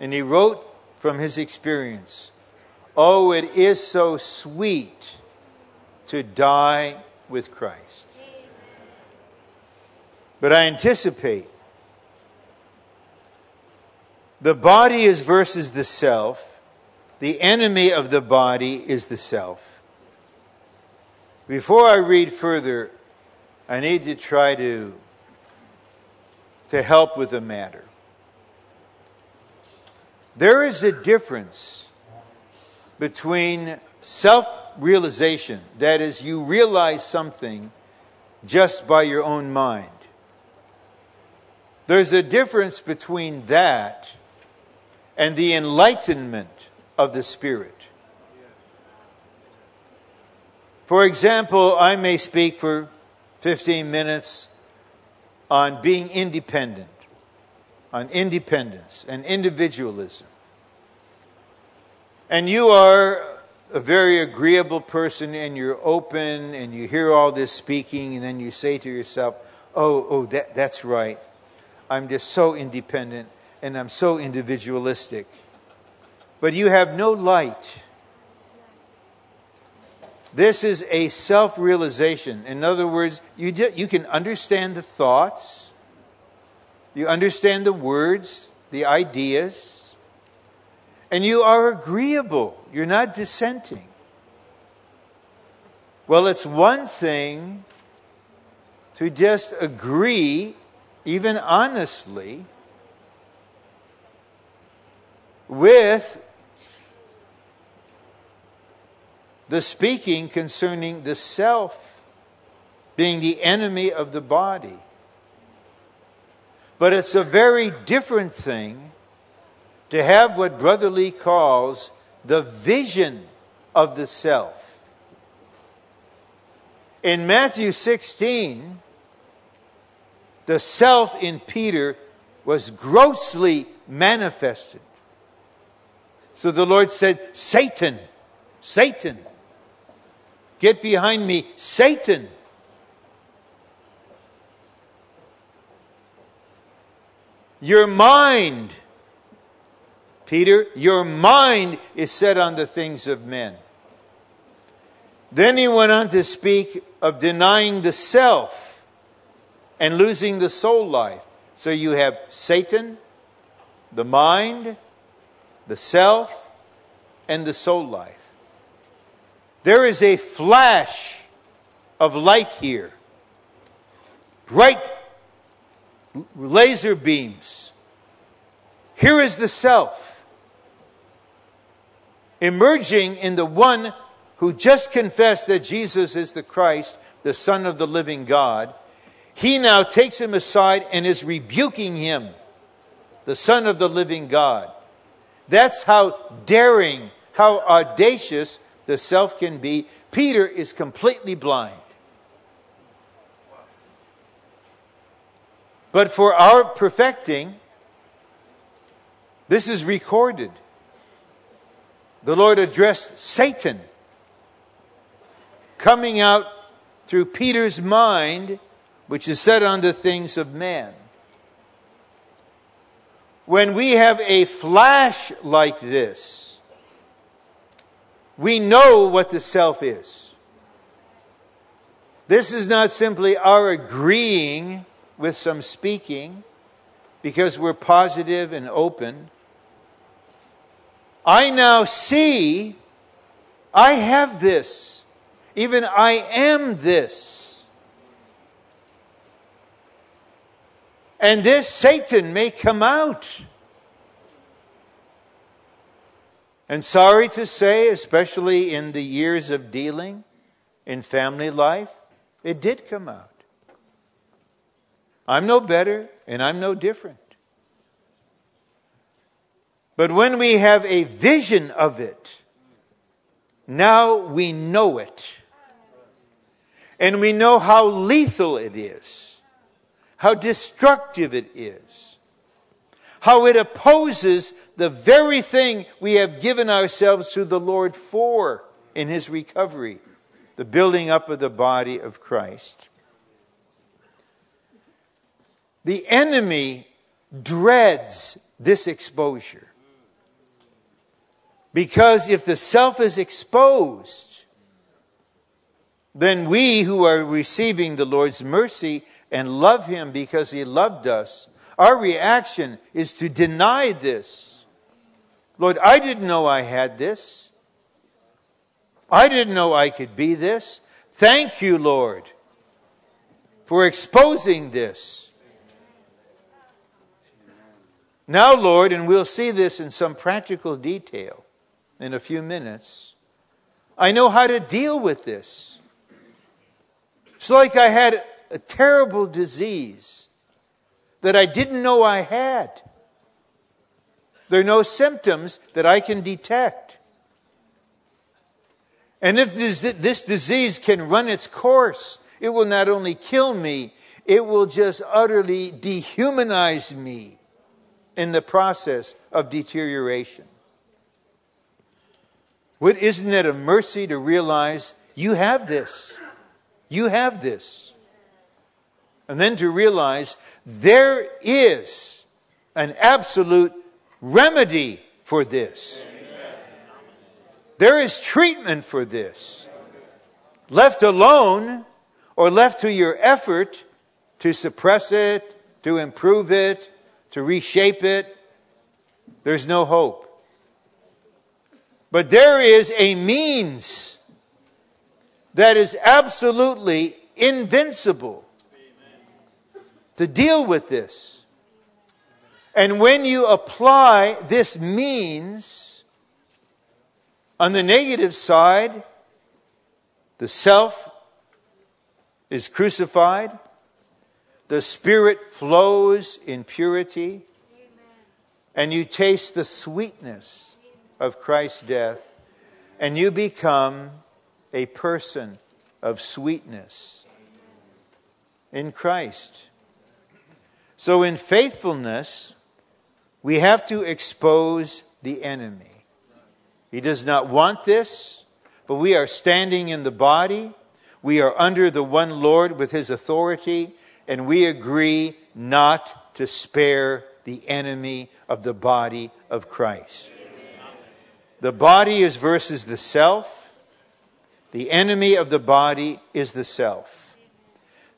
And he wrote from his experience Oh, it is so sweet to die with Christ. But I anticipate the body is versus the self. The enemy of the body is the self. Before I read further, I need to try to, to help with the matter. There is a difference between self realization, that is, you realize something just by your own mind. There's a difference between that and the enlightenment of the Spirit. For example, I may speak for 15 minutes on being independent, on independence and individualism and you are a very agreeable person and you're open and you hear all this speaking and then you say to yourself, oh, oh, that, that's right. I'm just so independent and I'm so individualistic. But you have no light. This is a self realization. In other words, you, do, you can understand the thoughts, you understand the words, the ideas and you are agreeable. You're not dissenting. Well, it's one thing to just agree even honestly, with the speaking concerning the self being the enemy of the body. But it's a very different thing to have what Brother Lee calls the vision of the self. In Matthew 16, the self in Peter was grossly manifested. So the Lord said, Satan, Satan, get behind me, Satan. Your mind, Peter, your mind is set on the things of men. Then he went on to speak of denying the self and losing the soul life. So you have Satan, the mind, the self, and the soul life. There is a flash of light here. Bright laser beams. Here is the self emerging in the one who just confessed that Jesus is the Christ, the Son of the living God. He now takes him aside and is rebuking him, the Son of the living God. That's how daring, how audacious the self can be. Peter is completely blind. But for our perfecting, this is recorded. The Lord addressed Satan coming out through Peter's mind, which is set on the things of man. When we have a flash like this, we know what the self is. This is not simply our agreeing with some speaking because we're positive and open. I now see I have this. Even I am this. And this Satan may come out. And sorry to say, especially in the years of dealing in family life, it did come out. I'm no better and I'm no different. But when we have a vision of it, now we know it. And we know how lethal it is, how destructive it is, how it opposes the very thing we have given ourselves to the Lord for in His recovery, the building up of the body of Christ. The enemy dreads this exposure. Because if the self is exposed, then we who are receiving the Lord's mercy and love Him because He loved us, our reaction is to deny this. Lord, I didn't know I had this. I didn't know I could be this. Thank you, Lord, for exposing this. Now, Lord, and we'll see this in some practical detail in a few minutes, I know how to deal with this. It's like I had a terrible disease that I didn't know I had. There are no symptoms that I can detect. And if this, this, disease can run its course, it will not only kill me, it will just utterly dehumanize me in the process of deterioration. What, isn't it a mercy to realize you have this? You have this. And then to realize there is an absolute remedy for this. There is treatment for this. Left alone or left to your effort to suppress it, to improve it, to reshape it, there's no hope. But there is a means that is absolutely invincible to deal with this. And when you apply this means, on the negative side, the self is crucified, the spirit flows in purity, and you taste the sweetness of Christ's death, and you become a person of sweetness in Christ. So, in faithfulness, we have to expose the enemy. He does not want this, but we are standing in the body. We are under the one Lord with his authority, and we agree not to spare the enemy of the body of Christ. The body is versus the self. The enemy of the body is the self.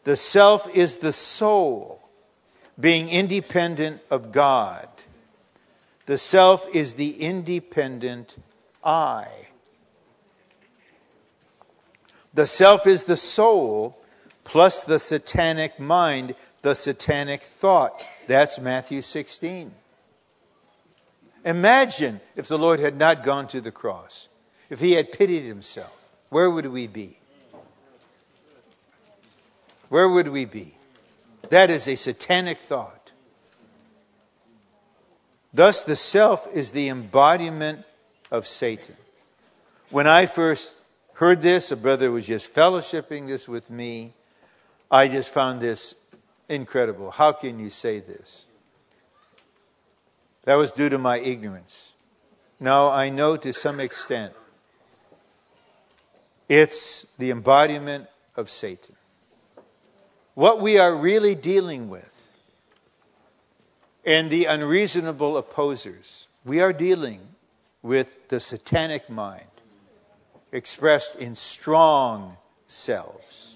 The self is the soul, being independent of God. The self is the independent I. The self is the soul plus the satanic mind, the satanic thought. That's Matthew 16. Imagine if the Lord had not gone to the cross, if he had pitied himself, where would we be? Where would we be? That is a satanic thought. Thus, the self is the embodiment of Satan. When I first heard this, a brother was just fellowshipping this with me. I just found this incredible. How can you say this? That was due to my ignorance. Now I know to some extent it's the embodiment of Satan. What we are really dealing with and the unreasonable opposers, we are dealing with the satanic mind expressed in strong selves.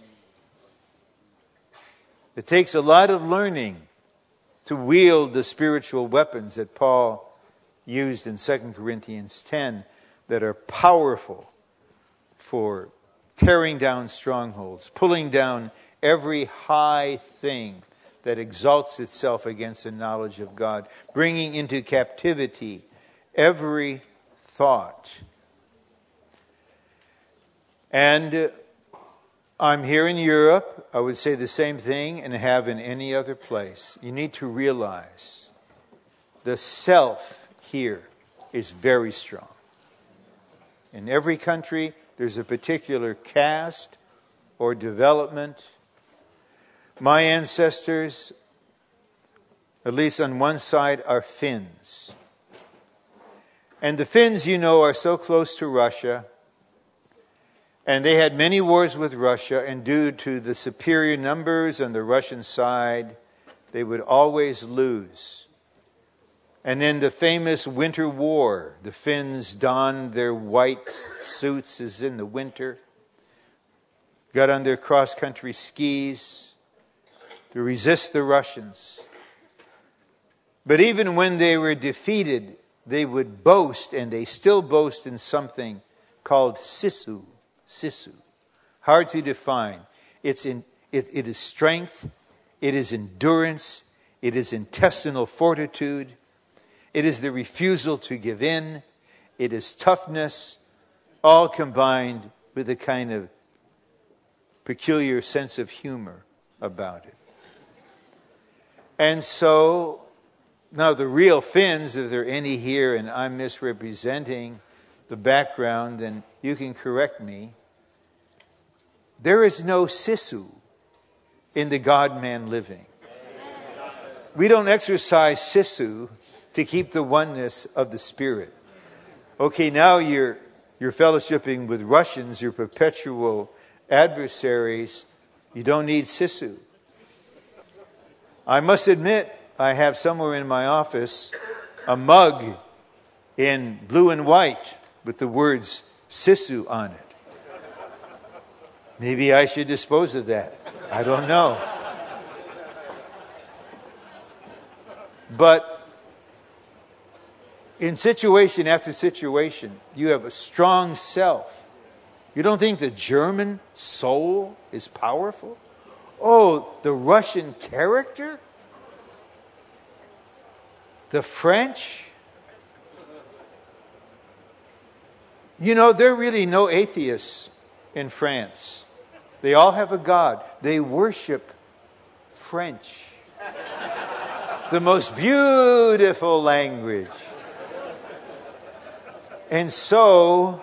It takes a lot of learning to wield the spiritual weapons that Paul used in 2 Corinthians 10 that are powerful for tearing down strongholds, pulling down every high thing that exalts itself against the knowledge of God, bringing into captivity every thought. And I'm here in Europe. I would say the same thing and have in any other place. You need to realize the self here is very strong. In every country, there's a particular caste or development. My ancestors, at least on one side, are Finns. And the Finns, you know, are so close to Russia and they had many wars with Russia, and due to the superior numbers on the Russian side, they would always lose. And in the famous Winter War, the Finns donned their white suits as in the winter, got on their cross country skis to resist the Russians. But even when they were defeated, they would boast, and they still boast in something called sisu sisu. Hard to define. It's in, it, it is strength, it is endurance, it is intestinal fortitude, it is the refusal to give in, it is toughness, all combined with a kind of peculiar sense of humor about it. And so, now the real Finns, if there are any here and I'm misrepresenting the background, then you can correct me. There is no sisu in the God man living. We don't exercise sisu to keep the oneness of the Spirit. Okay, now you're, you're fellowshipping with Russians, your perpetual adversaries. You don't need sisu. I must admit, I have somewhere in my office a mug in blue and white with the words Sisu on it. Maybe I should dispose of that. I don't know. But in situation after situation, you have a strong self. You don't think the German soul is powerful? Oh, the Russian character? The French? You know, there are really no atheists in France. They all have a God. They worship French. the most beautiful language. And so,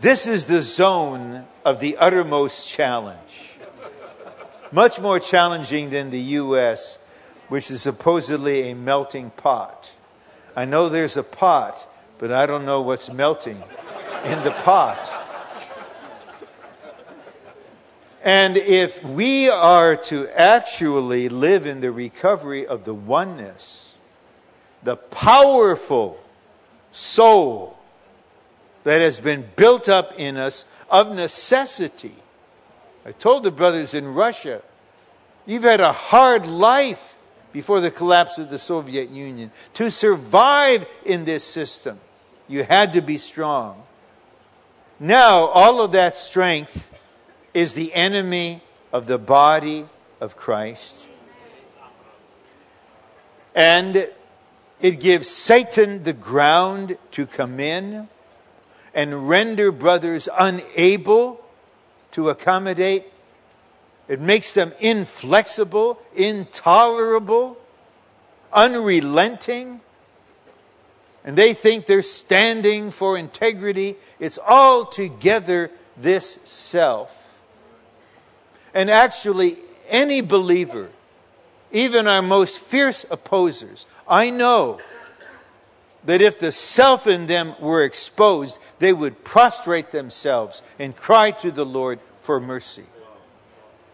this is the zone of the uttermost challenge. Much more challenging than the U.S., which is supposedly a melting pot. I know there's a pot, but I don't know what's melting in the pot. And if we are to actually live in the recovery of the oneness, the powerful soul that has been built up in us of necessity. I told the brothers in Russia, you've had a hard life before the collapse of the Soviet Union. To survive in this system, you had to be strong. Now, all of that strength is the enemy of the body of Christ. And it gives Satan the ground to come in and render brothers unable to accommodate. It makes them inflexible, intolerable, unrelenting. And they think they're standing for integrity. It's altogether this self. And actually, any believer, even our most fierce opposers, I know that if the self in them were exposed, they would prostrate themselves and cry to the Lord for mercy.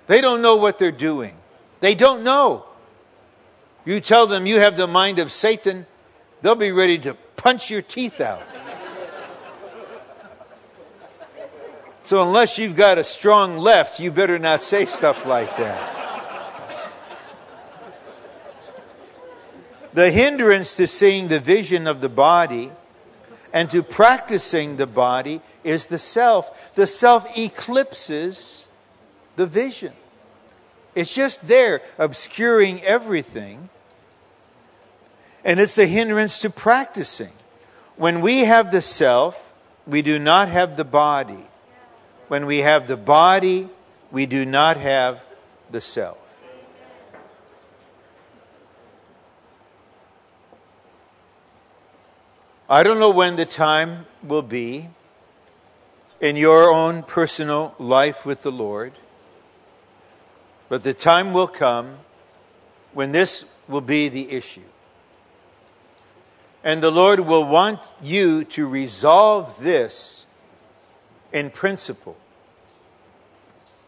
They don't know what they're doing. They don't know. You tell them you have the mind of Satan, they'll be ready to punch your teeth out. So, unless you've got a strong left, you better not say stuff like that. The hindrance to seeing the vision of the body and to practicing the body is the self. The self eclipses the vision. It's just there, obscuring everything. And it's the hindrance to practicing. When we have the self, we do not have the body. When we have the body, we do not have the self. I don't know when the time will be in your own personal life with the Lord, but the time will come when this will be the issue. And the Lord will want you to resolve this in principle.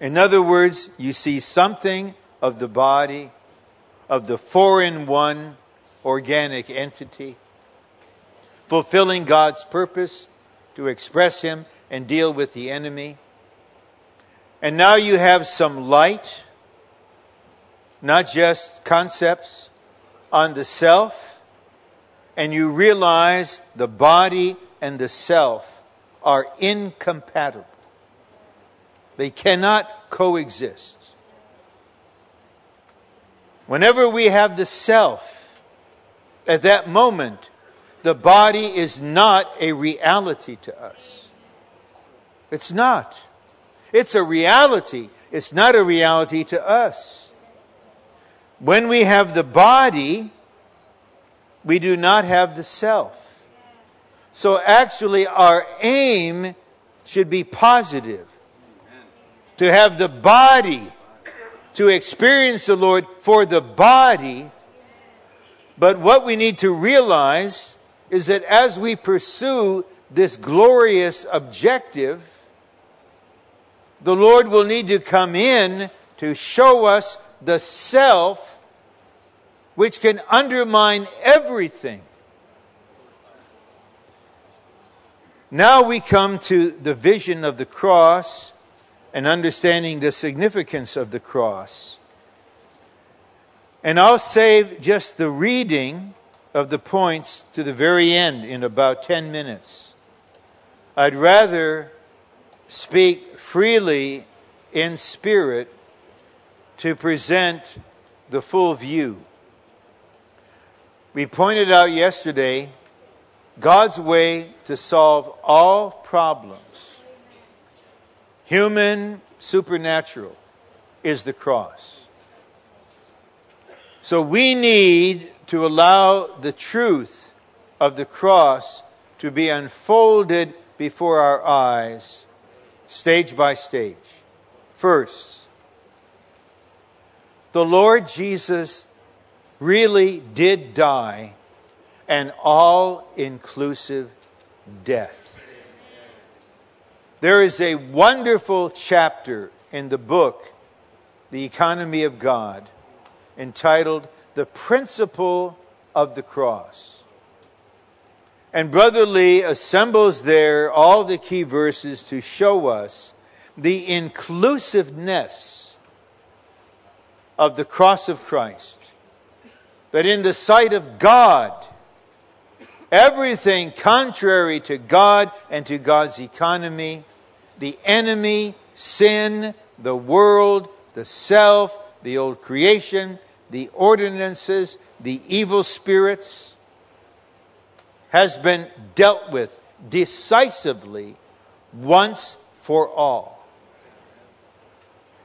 In other words, you see something of the body, of the four in one organic entity fulfilling God's purpose to express Him and deal with the enemy. And now you have some light, not just concepts, on the self, and you realize the body and the self are incompatible. They cannot coexist. Whenever we have the self, at that moment, the body is not a reality to us. It's not. It's a reality. It's not a reality to us. When we have the body, we do not have the self. So actually, our aim should be positive. To have the body, to experience the Lord for the body. But what we need to realize is that as we pursue this glorious objective, the Lord will need to come in to show us the self which can undermine everything. Now we come to the vision of the cross and understanding the significance of the cross. And I'll save just the reading of the points to the very end in about 10 minutes. I'd rather speak freely in spirit to present the full view. We pointed out yesterday God's way to solve all problems, human, supernatural, is the cross. So we need to allow the truth of the cross to be unfolded before our eyes, stage by stage. First, the Lord Jesus really did die an all inclusive death. There is a wonderful chapter in the book, The Economy of God, entitled The Principle of the Cross. And Brother Lee assembles there all the key verses to show us the inclusiveness of the cross of Christ. But in the sight of God, everything contrary to God and to God's economy, the enemy, sin, the world, the self, the old creation, the ordinances, the evil spirits, has been dealt with decisively once for all.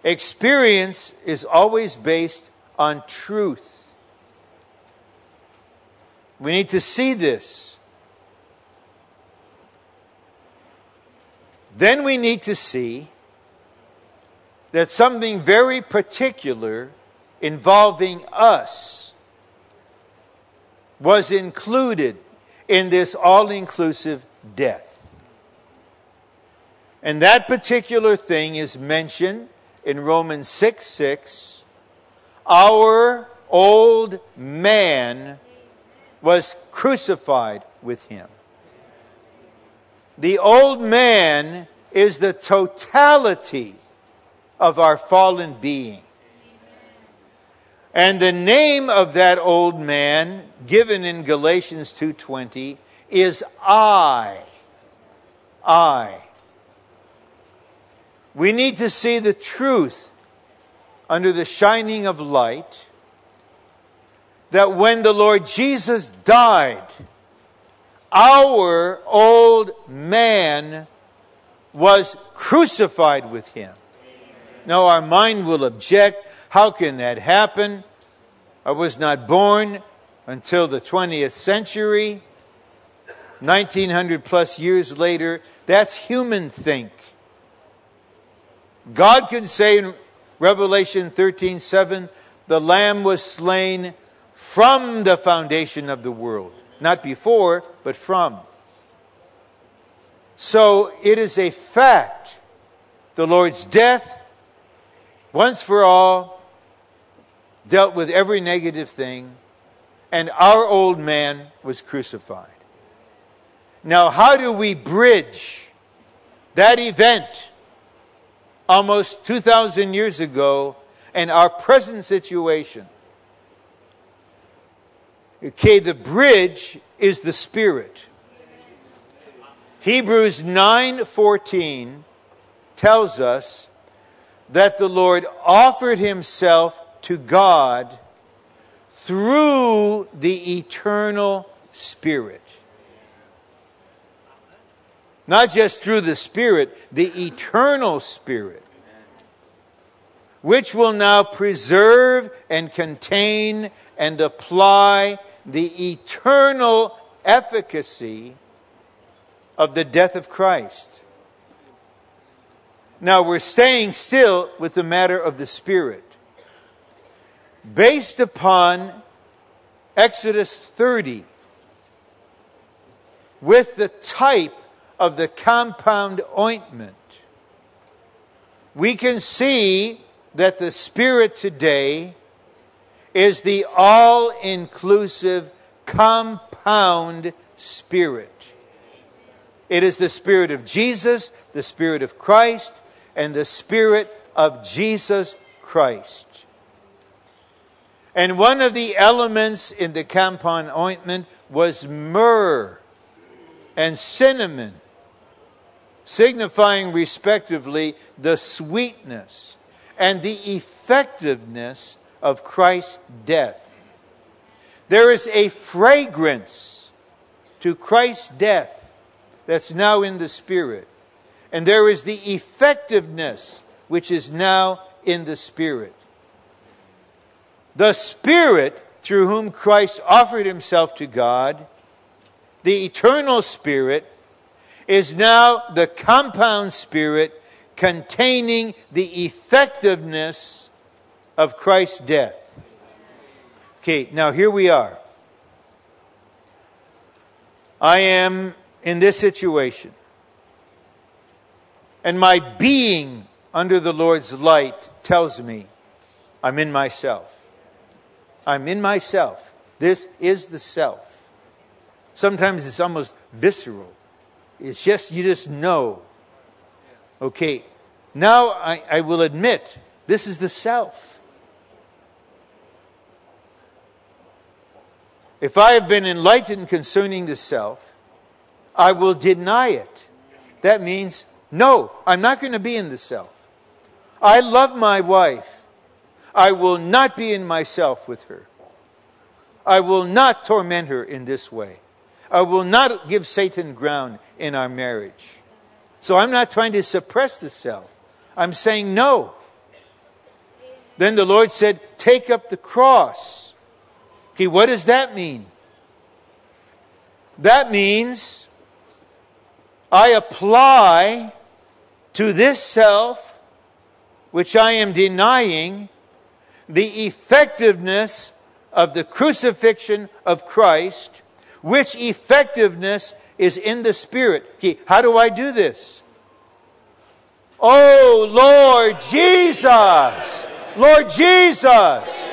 Experience is always based on truth. We need to see this. Then we need to see that something very particular involving us was included in this all inclusive death. And that particular thing is mentioned in Romans 6 6. Our old man was crucified with him. The old man is the totality of our fallen being. And the name of that old man given in Galatians 2:20 is I. I. We need to see the truth under the shining of light that when the Lord Jesus died, our old man was crucified with him. Now our mind will object. How can that happen? I was not born until the 20th century. 1900 plus years later. That's human think. God can say in Revelation 13 7, the Lamb was slain from the foundation of the world. Not before, but from. So it is a fact. The Lord's death, once for all, dealt with every negative thing, and our old man was crucified. Now, how do we bridge that event almost 2,000 years ago and our present situation? Okay, the bridge is the Spirit. Hebrews 9:14 tells us that the Lord offered himself to God through the eternal Spirit. Not just through the Spirit, the eternal Spirit, which will now preserve and contain and apply the eternal efficacy of the death of Christ. Now we're staying still with the matter of the Spirit. Based upon Exodus 30, with the type of the compound ointment, we can see that the Spirit today is the all inclusive compound spirit. It is the spirit of Jesus, the spirit of Christ, and the spirit of Jesus Christ. And one of the elements in the compound ointment was myrrh and cinnamon. signifying respectively the sweetness and the effectiveness of Christ's death. There is a fragrance to Christ's death that's now in the Spirit, and there is the effectiveness which is now in the Spirit. The Spirit through whom Christ offered himself to God, the eternal Spirit, is now the compound Spirit containing the effectiveness of Christ's death. Okay, now here we are. I am in this situation. And my being under the Lord's light tells me I'm in myself. I'm in myself. This is the self. Sometimes it's almost visceral. It's just, you just know. Okay, now I, I will admit this is the self. If I have been enlightened concerning the self, I will deny it. That means, no, I'm not going to be in the self. I love my wife. I will not be in myself with her. I will not torment her in this way. I will not give Satan ground in our marriage. So I'm not trying to suppress the self. I'm saying no. Then the Lord said, Take up the cross. Okay, what does that mean? That means I apply to this self, which I am denying, the effectiveness of the crucifixion of Christ, which effectiveness is in the Spirit. How do I do this? Oh, Lord Jesus! Lord Jesus!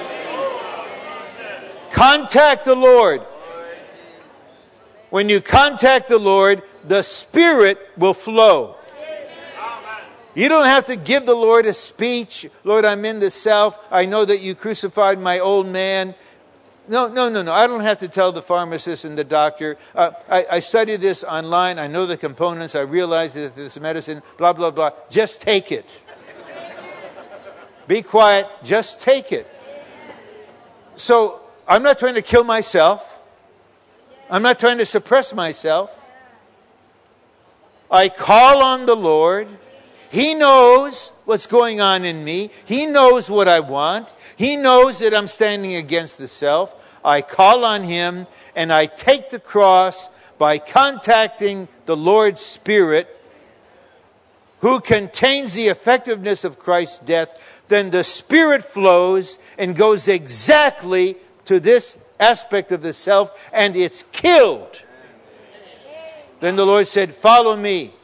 Contact the Lord. When you contact the Lord, the Spirit will flow. You don't have to give the Lord a speech. Lord, I'm in the self. I know that you crucified my old man. No, no, no, no. I don't have to tell the pharmacist and the doctor. Uh, I, I studied this online. I know the components. I realize that this medicine, blah, blah, blah. Just take it. Be quiet. Just take it. So I'm not trying to kill myself. I'm not trying to suppress myself. I call on the Lord. He knows what's going on in me. He knows what I want. He knows that I'm standing against the self. I call on Him and I take the cross by contacting the Lord's Spirit who contains the effectiveness of Christ's death. Then the Spirit flows and goes exactly to this aspect of the self and it's killed. Then the Lord said, Follow me.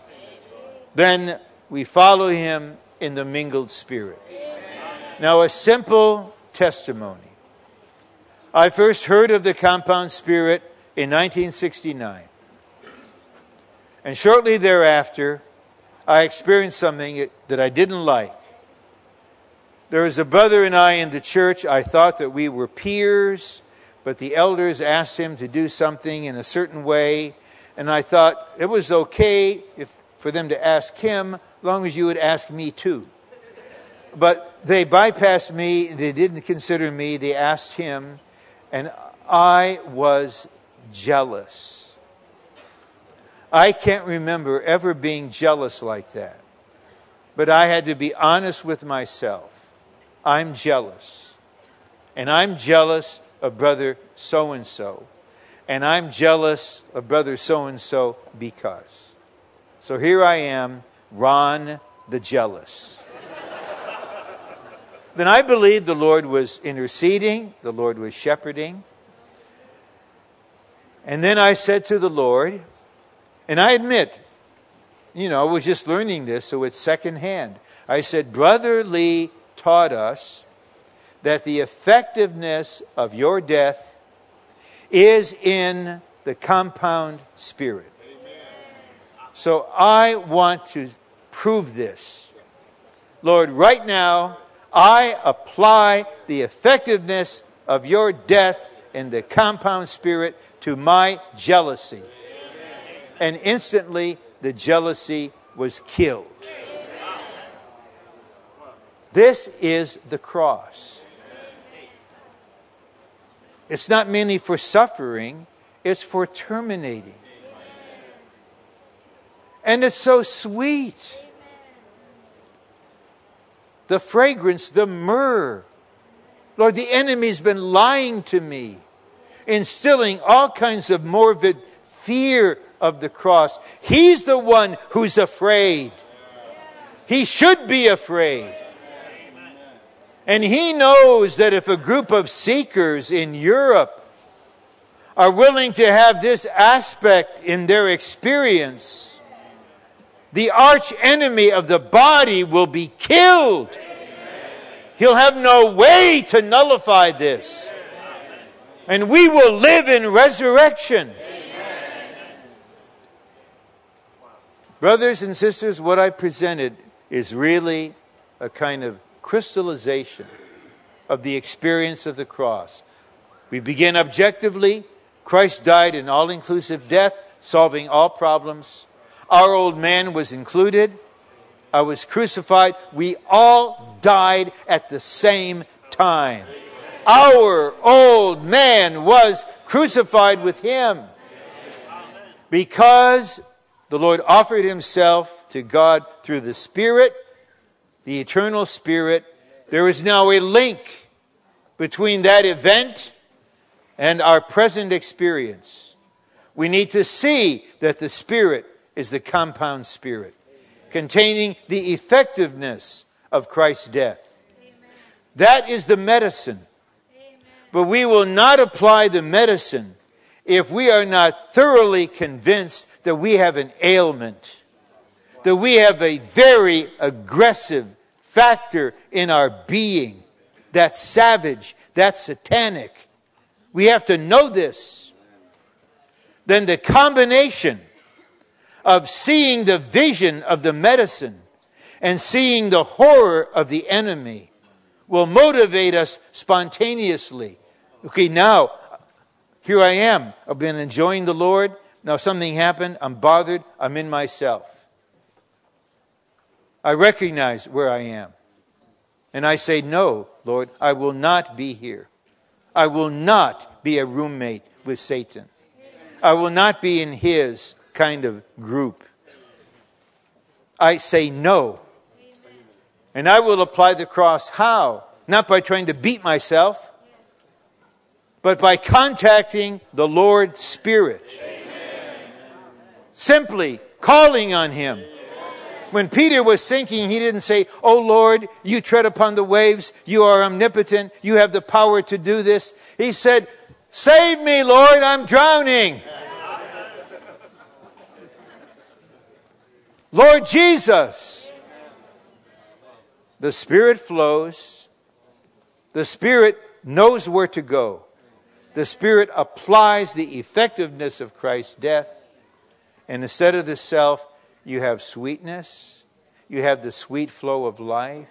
Then we follow him in the mingled spirit. Now, a simple testimony. I first heard of the compound spirit in 1969. And shortly thereafter, I experienced something that I didn't like. There was a brother and I in the church. I thought that we were peers, but the elders asked him to do something in a certain way. And I thought it was okay if, for them to ask him, long as you would ask me too. But they bypassed me, they didn't consider me, they asked him, and I was jealous. I can't remember ever being jealous like that. But I had to be honest with myself. I'm jealous. And I'm jealous of brother so and so. And I'm jealous of brother so and so because. So here I am Ron the jealous. then I believe the Lord was interceding, the Lord was shepherding. And then I said to the Lord, and I admit, you know, I was just learning this, so it's secondhand. I said, Brother Lee taught us that the effectiveness of your death is in the compound spirit. So I want to prove this. Lord, right now, I apply the effectiveness of your death in the compound spirit to my jealousy. And instantly, the jealousy was killed. This is the cross. It's not merely for suffering, it's for terminating. And it's so sweet. The fragrance, the myrrh. Lord, the enemy's been lying to me, instilling all kinds of morbid fear of the cross. He's the one who's afraid. He should be afraid. And he knows that if a group of seekers in Europe are willing to have this aspect in their experience, the arch enemy of the body will be killed. He'll have no way to nullify this. And we will live in resurrection. Brothers and sisters, what I presented is really a kind of crystallization of the experience of the cross. We begin objectively. Christ died an all inclusive death, solving all problems. Our old man was included. I was crucified. We all died at the same time. Our old man was crucified with him because the Lord offered himself to God through the Spirit, the eternal Spirit. There is now a link between that event and our present experience. We need to see that the Spirit is the compound Spirit, containing the effectiveness of Christ's death. That is the medicine. But we will not apply the medicine if we are not thoroughly convinced that we have an ailment, that we have a very aggressive factor in our being that's savage, that's satanic. We have to know this. Then the combination of seeing the vision of the medicine and seeing the horror of the enemy will motivate us spontaneously. Okay, now here I am. I've been enjoying the Lord. Now something happened. I'm bothered. I'm in myself. I recognize where I am. And I say, No, Lord, I will not be here. I will not be a roommate with Satan. I will not be in his kind of group. I say no. And I will apply the cross. How? Not by trying to beat myself, but by contacting the Lord's Spirit. Simply calling on Him. When Peter was sinking, he didn't say, Oh Lord, you tread upon the waves. You are omnipotent. You have the power to do this. He said, Save me, Lord, I'm drowning. Lord Jesus. The Spirit flows. The Spirit knows where to go the Spirit applies the effectiveness of Christ's death. And instead of the self, you have sweetness. You have the sweet flow of life.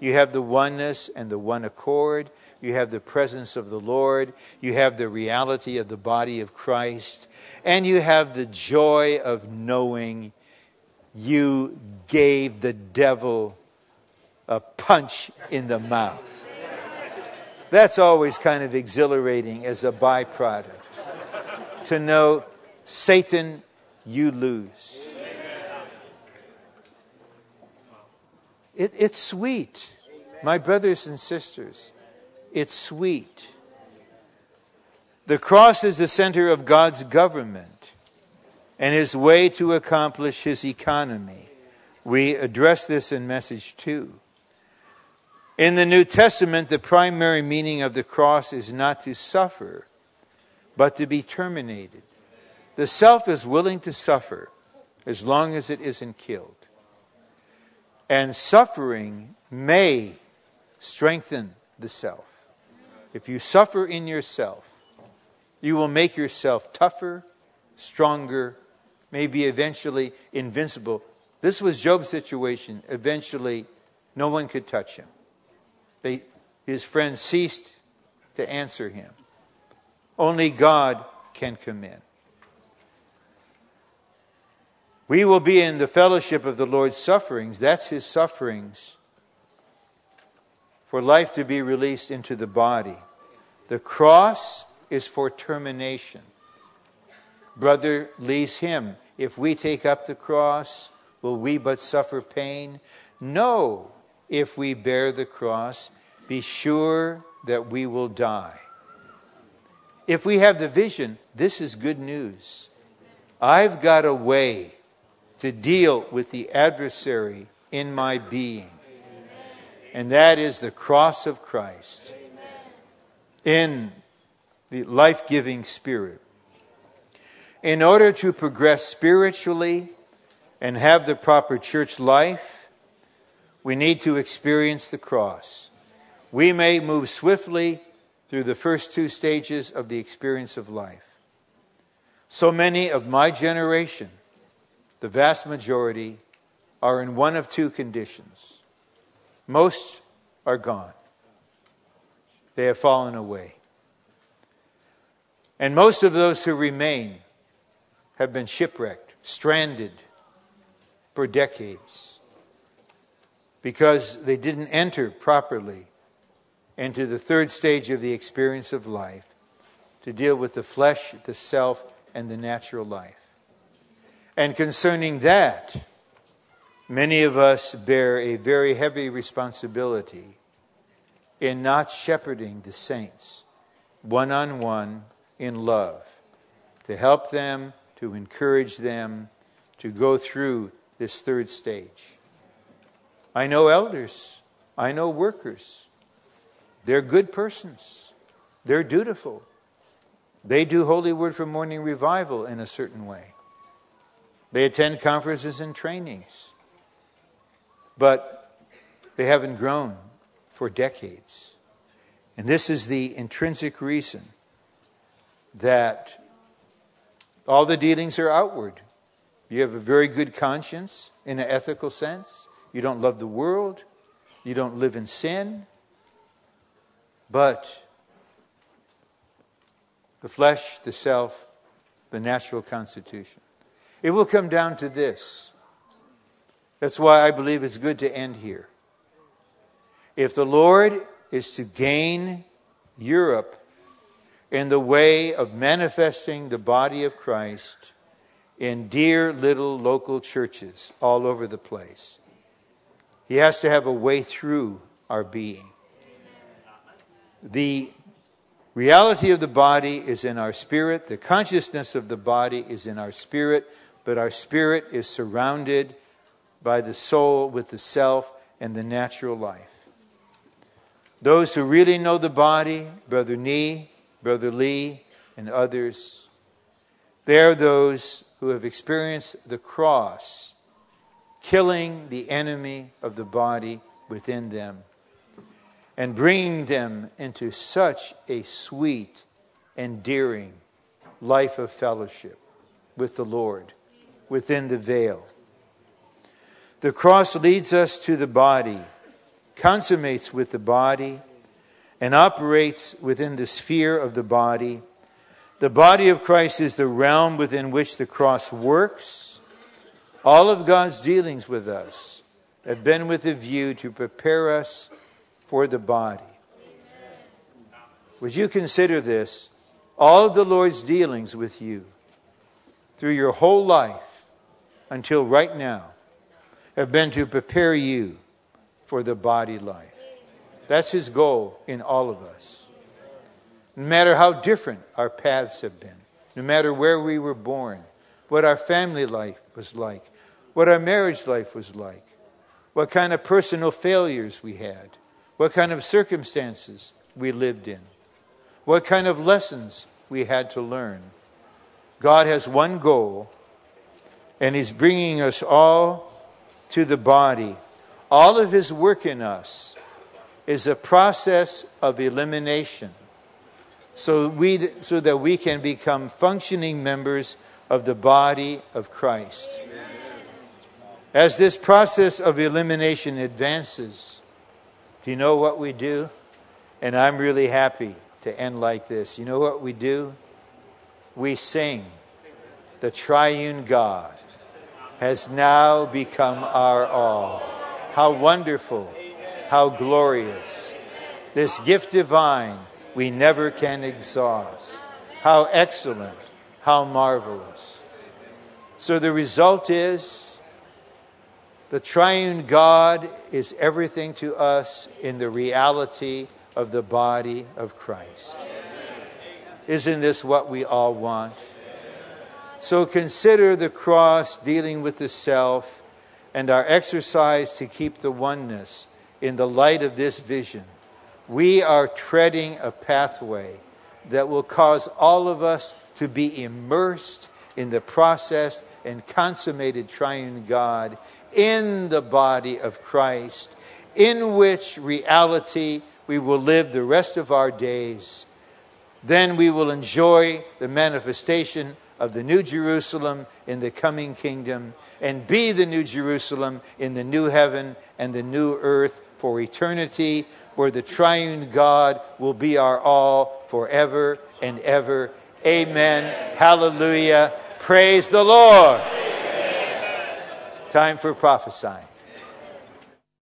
You have the oneness and the one accord. You have the presence of the Lord. You have the reality of the body of Christ. And you have the joy of knowing you gave the devil a punch in the mouth. That's always kind of exhilarating as a byproduct. to know, Satan, you lose. It, it's sweet. My brothers and sisters, it's sweet. The cross is the center of God's government and his way to accomplish his economy. We address this in message two. In the New Testament, the primary meaning of the cross is not to suffer, but to be terminated. The self is willing to suffer as long as it isn't killed. And suffering may strengthen the self. If you suffer in yourself, you will make yourself tougher, stronger, maybe eventually invincible. This was Job's situation. Eventually, no one could touch him. They, his friends ceased to answer him. Only God can come in. We will be in the fellowship of the Lord's sufferings. That's his sufferings. For life to be released into the body. The cross is for termination. Brother Lee's hymn. If we take up the cross, will we but suffer pain? No, if we bear the cross, be sure that we will die. If we have the vision, this is good news. I've got a way to deal with the adversary in my being, and that is the cross of Christ in the life giving spirit. In order to progress spiritually and have the proper church life, we need to experience the cross. We may move swiftly through the first two stages of the experience of life. So many of my generation, the vast majority, are in one of two conditions. Most are gone, they have fallen away. And most of those who remain have been shipwrecked, stranded for decades because they didn't enter properly into the third stage of the experience of life to deal with the flesh, the self, and the natural life. And concerning that, many of us bear a very heavy responsibility in not shepherding the saints one on one in love to help them, to encourage them to go through this third stage. I know elders, I know workers. They're good persons, they're dutiful. They do Holy Word for Morning Revival in a certain way. They attend conferences and trainings. But they haven't grown for decades. And this is the intrinsic reason that all the dealings are outward. You have a very good conscience in an ethical sense. You don't love the world. You don't live in sin. But the flesh, the self, the natural constitution. It will come down to this. That's why I believe it's good to end here. If the Lord is to gain Europe in the way of manifesting the body of Christ in dear little local churches all over the place. He has to have a way through our being. The reality of the body is in our spirit, the consciousness of the body is in our spirit, but our spirit is surrounded by the soul with the self and the natural life. Those who really know the body, Brother Nee, Brother Lee, and others, they are those who have experienced the cross, killing the enemy of the body within them, and bringing them into such a sweet, endearing life of fellowship with the Lord within the veil. The cross leads us to the body, consummates with the body, and operates within the sphere of the body. The body of Christ is the realm within which the cross works. All of God's dealings with us have been with a view to prepare us for the body. Would you consider this? All of the Lord's dealings with you through your whole life until right now have been to prepare you for the body life. That's his goal in all of us. No matter how different our paths have been, no matter where we were born, what our family life was like, what our marriage life was like, what kind of personal failures we had, what kind of circumstances we lived in, what kind of lessons we had to learn. God has one goal, and He's bringing us all to the body. All of His work in us is a process of elimination so, we, so that we can become functioning members of the body of Christ. As this process of elimination advances, do you know what we do? And I'm really happy to end like this. You know what we do? We sing the triune God has now become our all. How wonderful, how glorious. This gift divine we never can exhaust. How excellent, how marvelous. So the result is the triune God is everything to us in the reality of the body of Christ. Isn't this what we all want? So consider the cross dealing with the self and our exercise to keep the oneness in the light of this vision. We are treading a pathway that will cause all of us to be immersed in the process and consummated triune God in the body of Christ, in which reality we will live the rest of our days then we will enjoy the manifestation of the New Jerusalem in the coming kingdom and be the New Jerusalem in the new heaven and the new earth for eternity, where the triune God will be our all forever and ever. Amen. Hallelujah. Praise the Lord. Amen. Time for prophesying.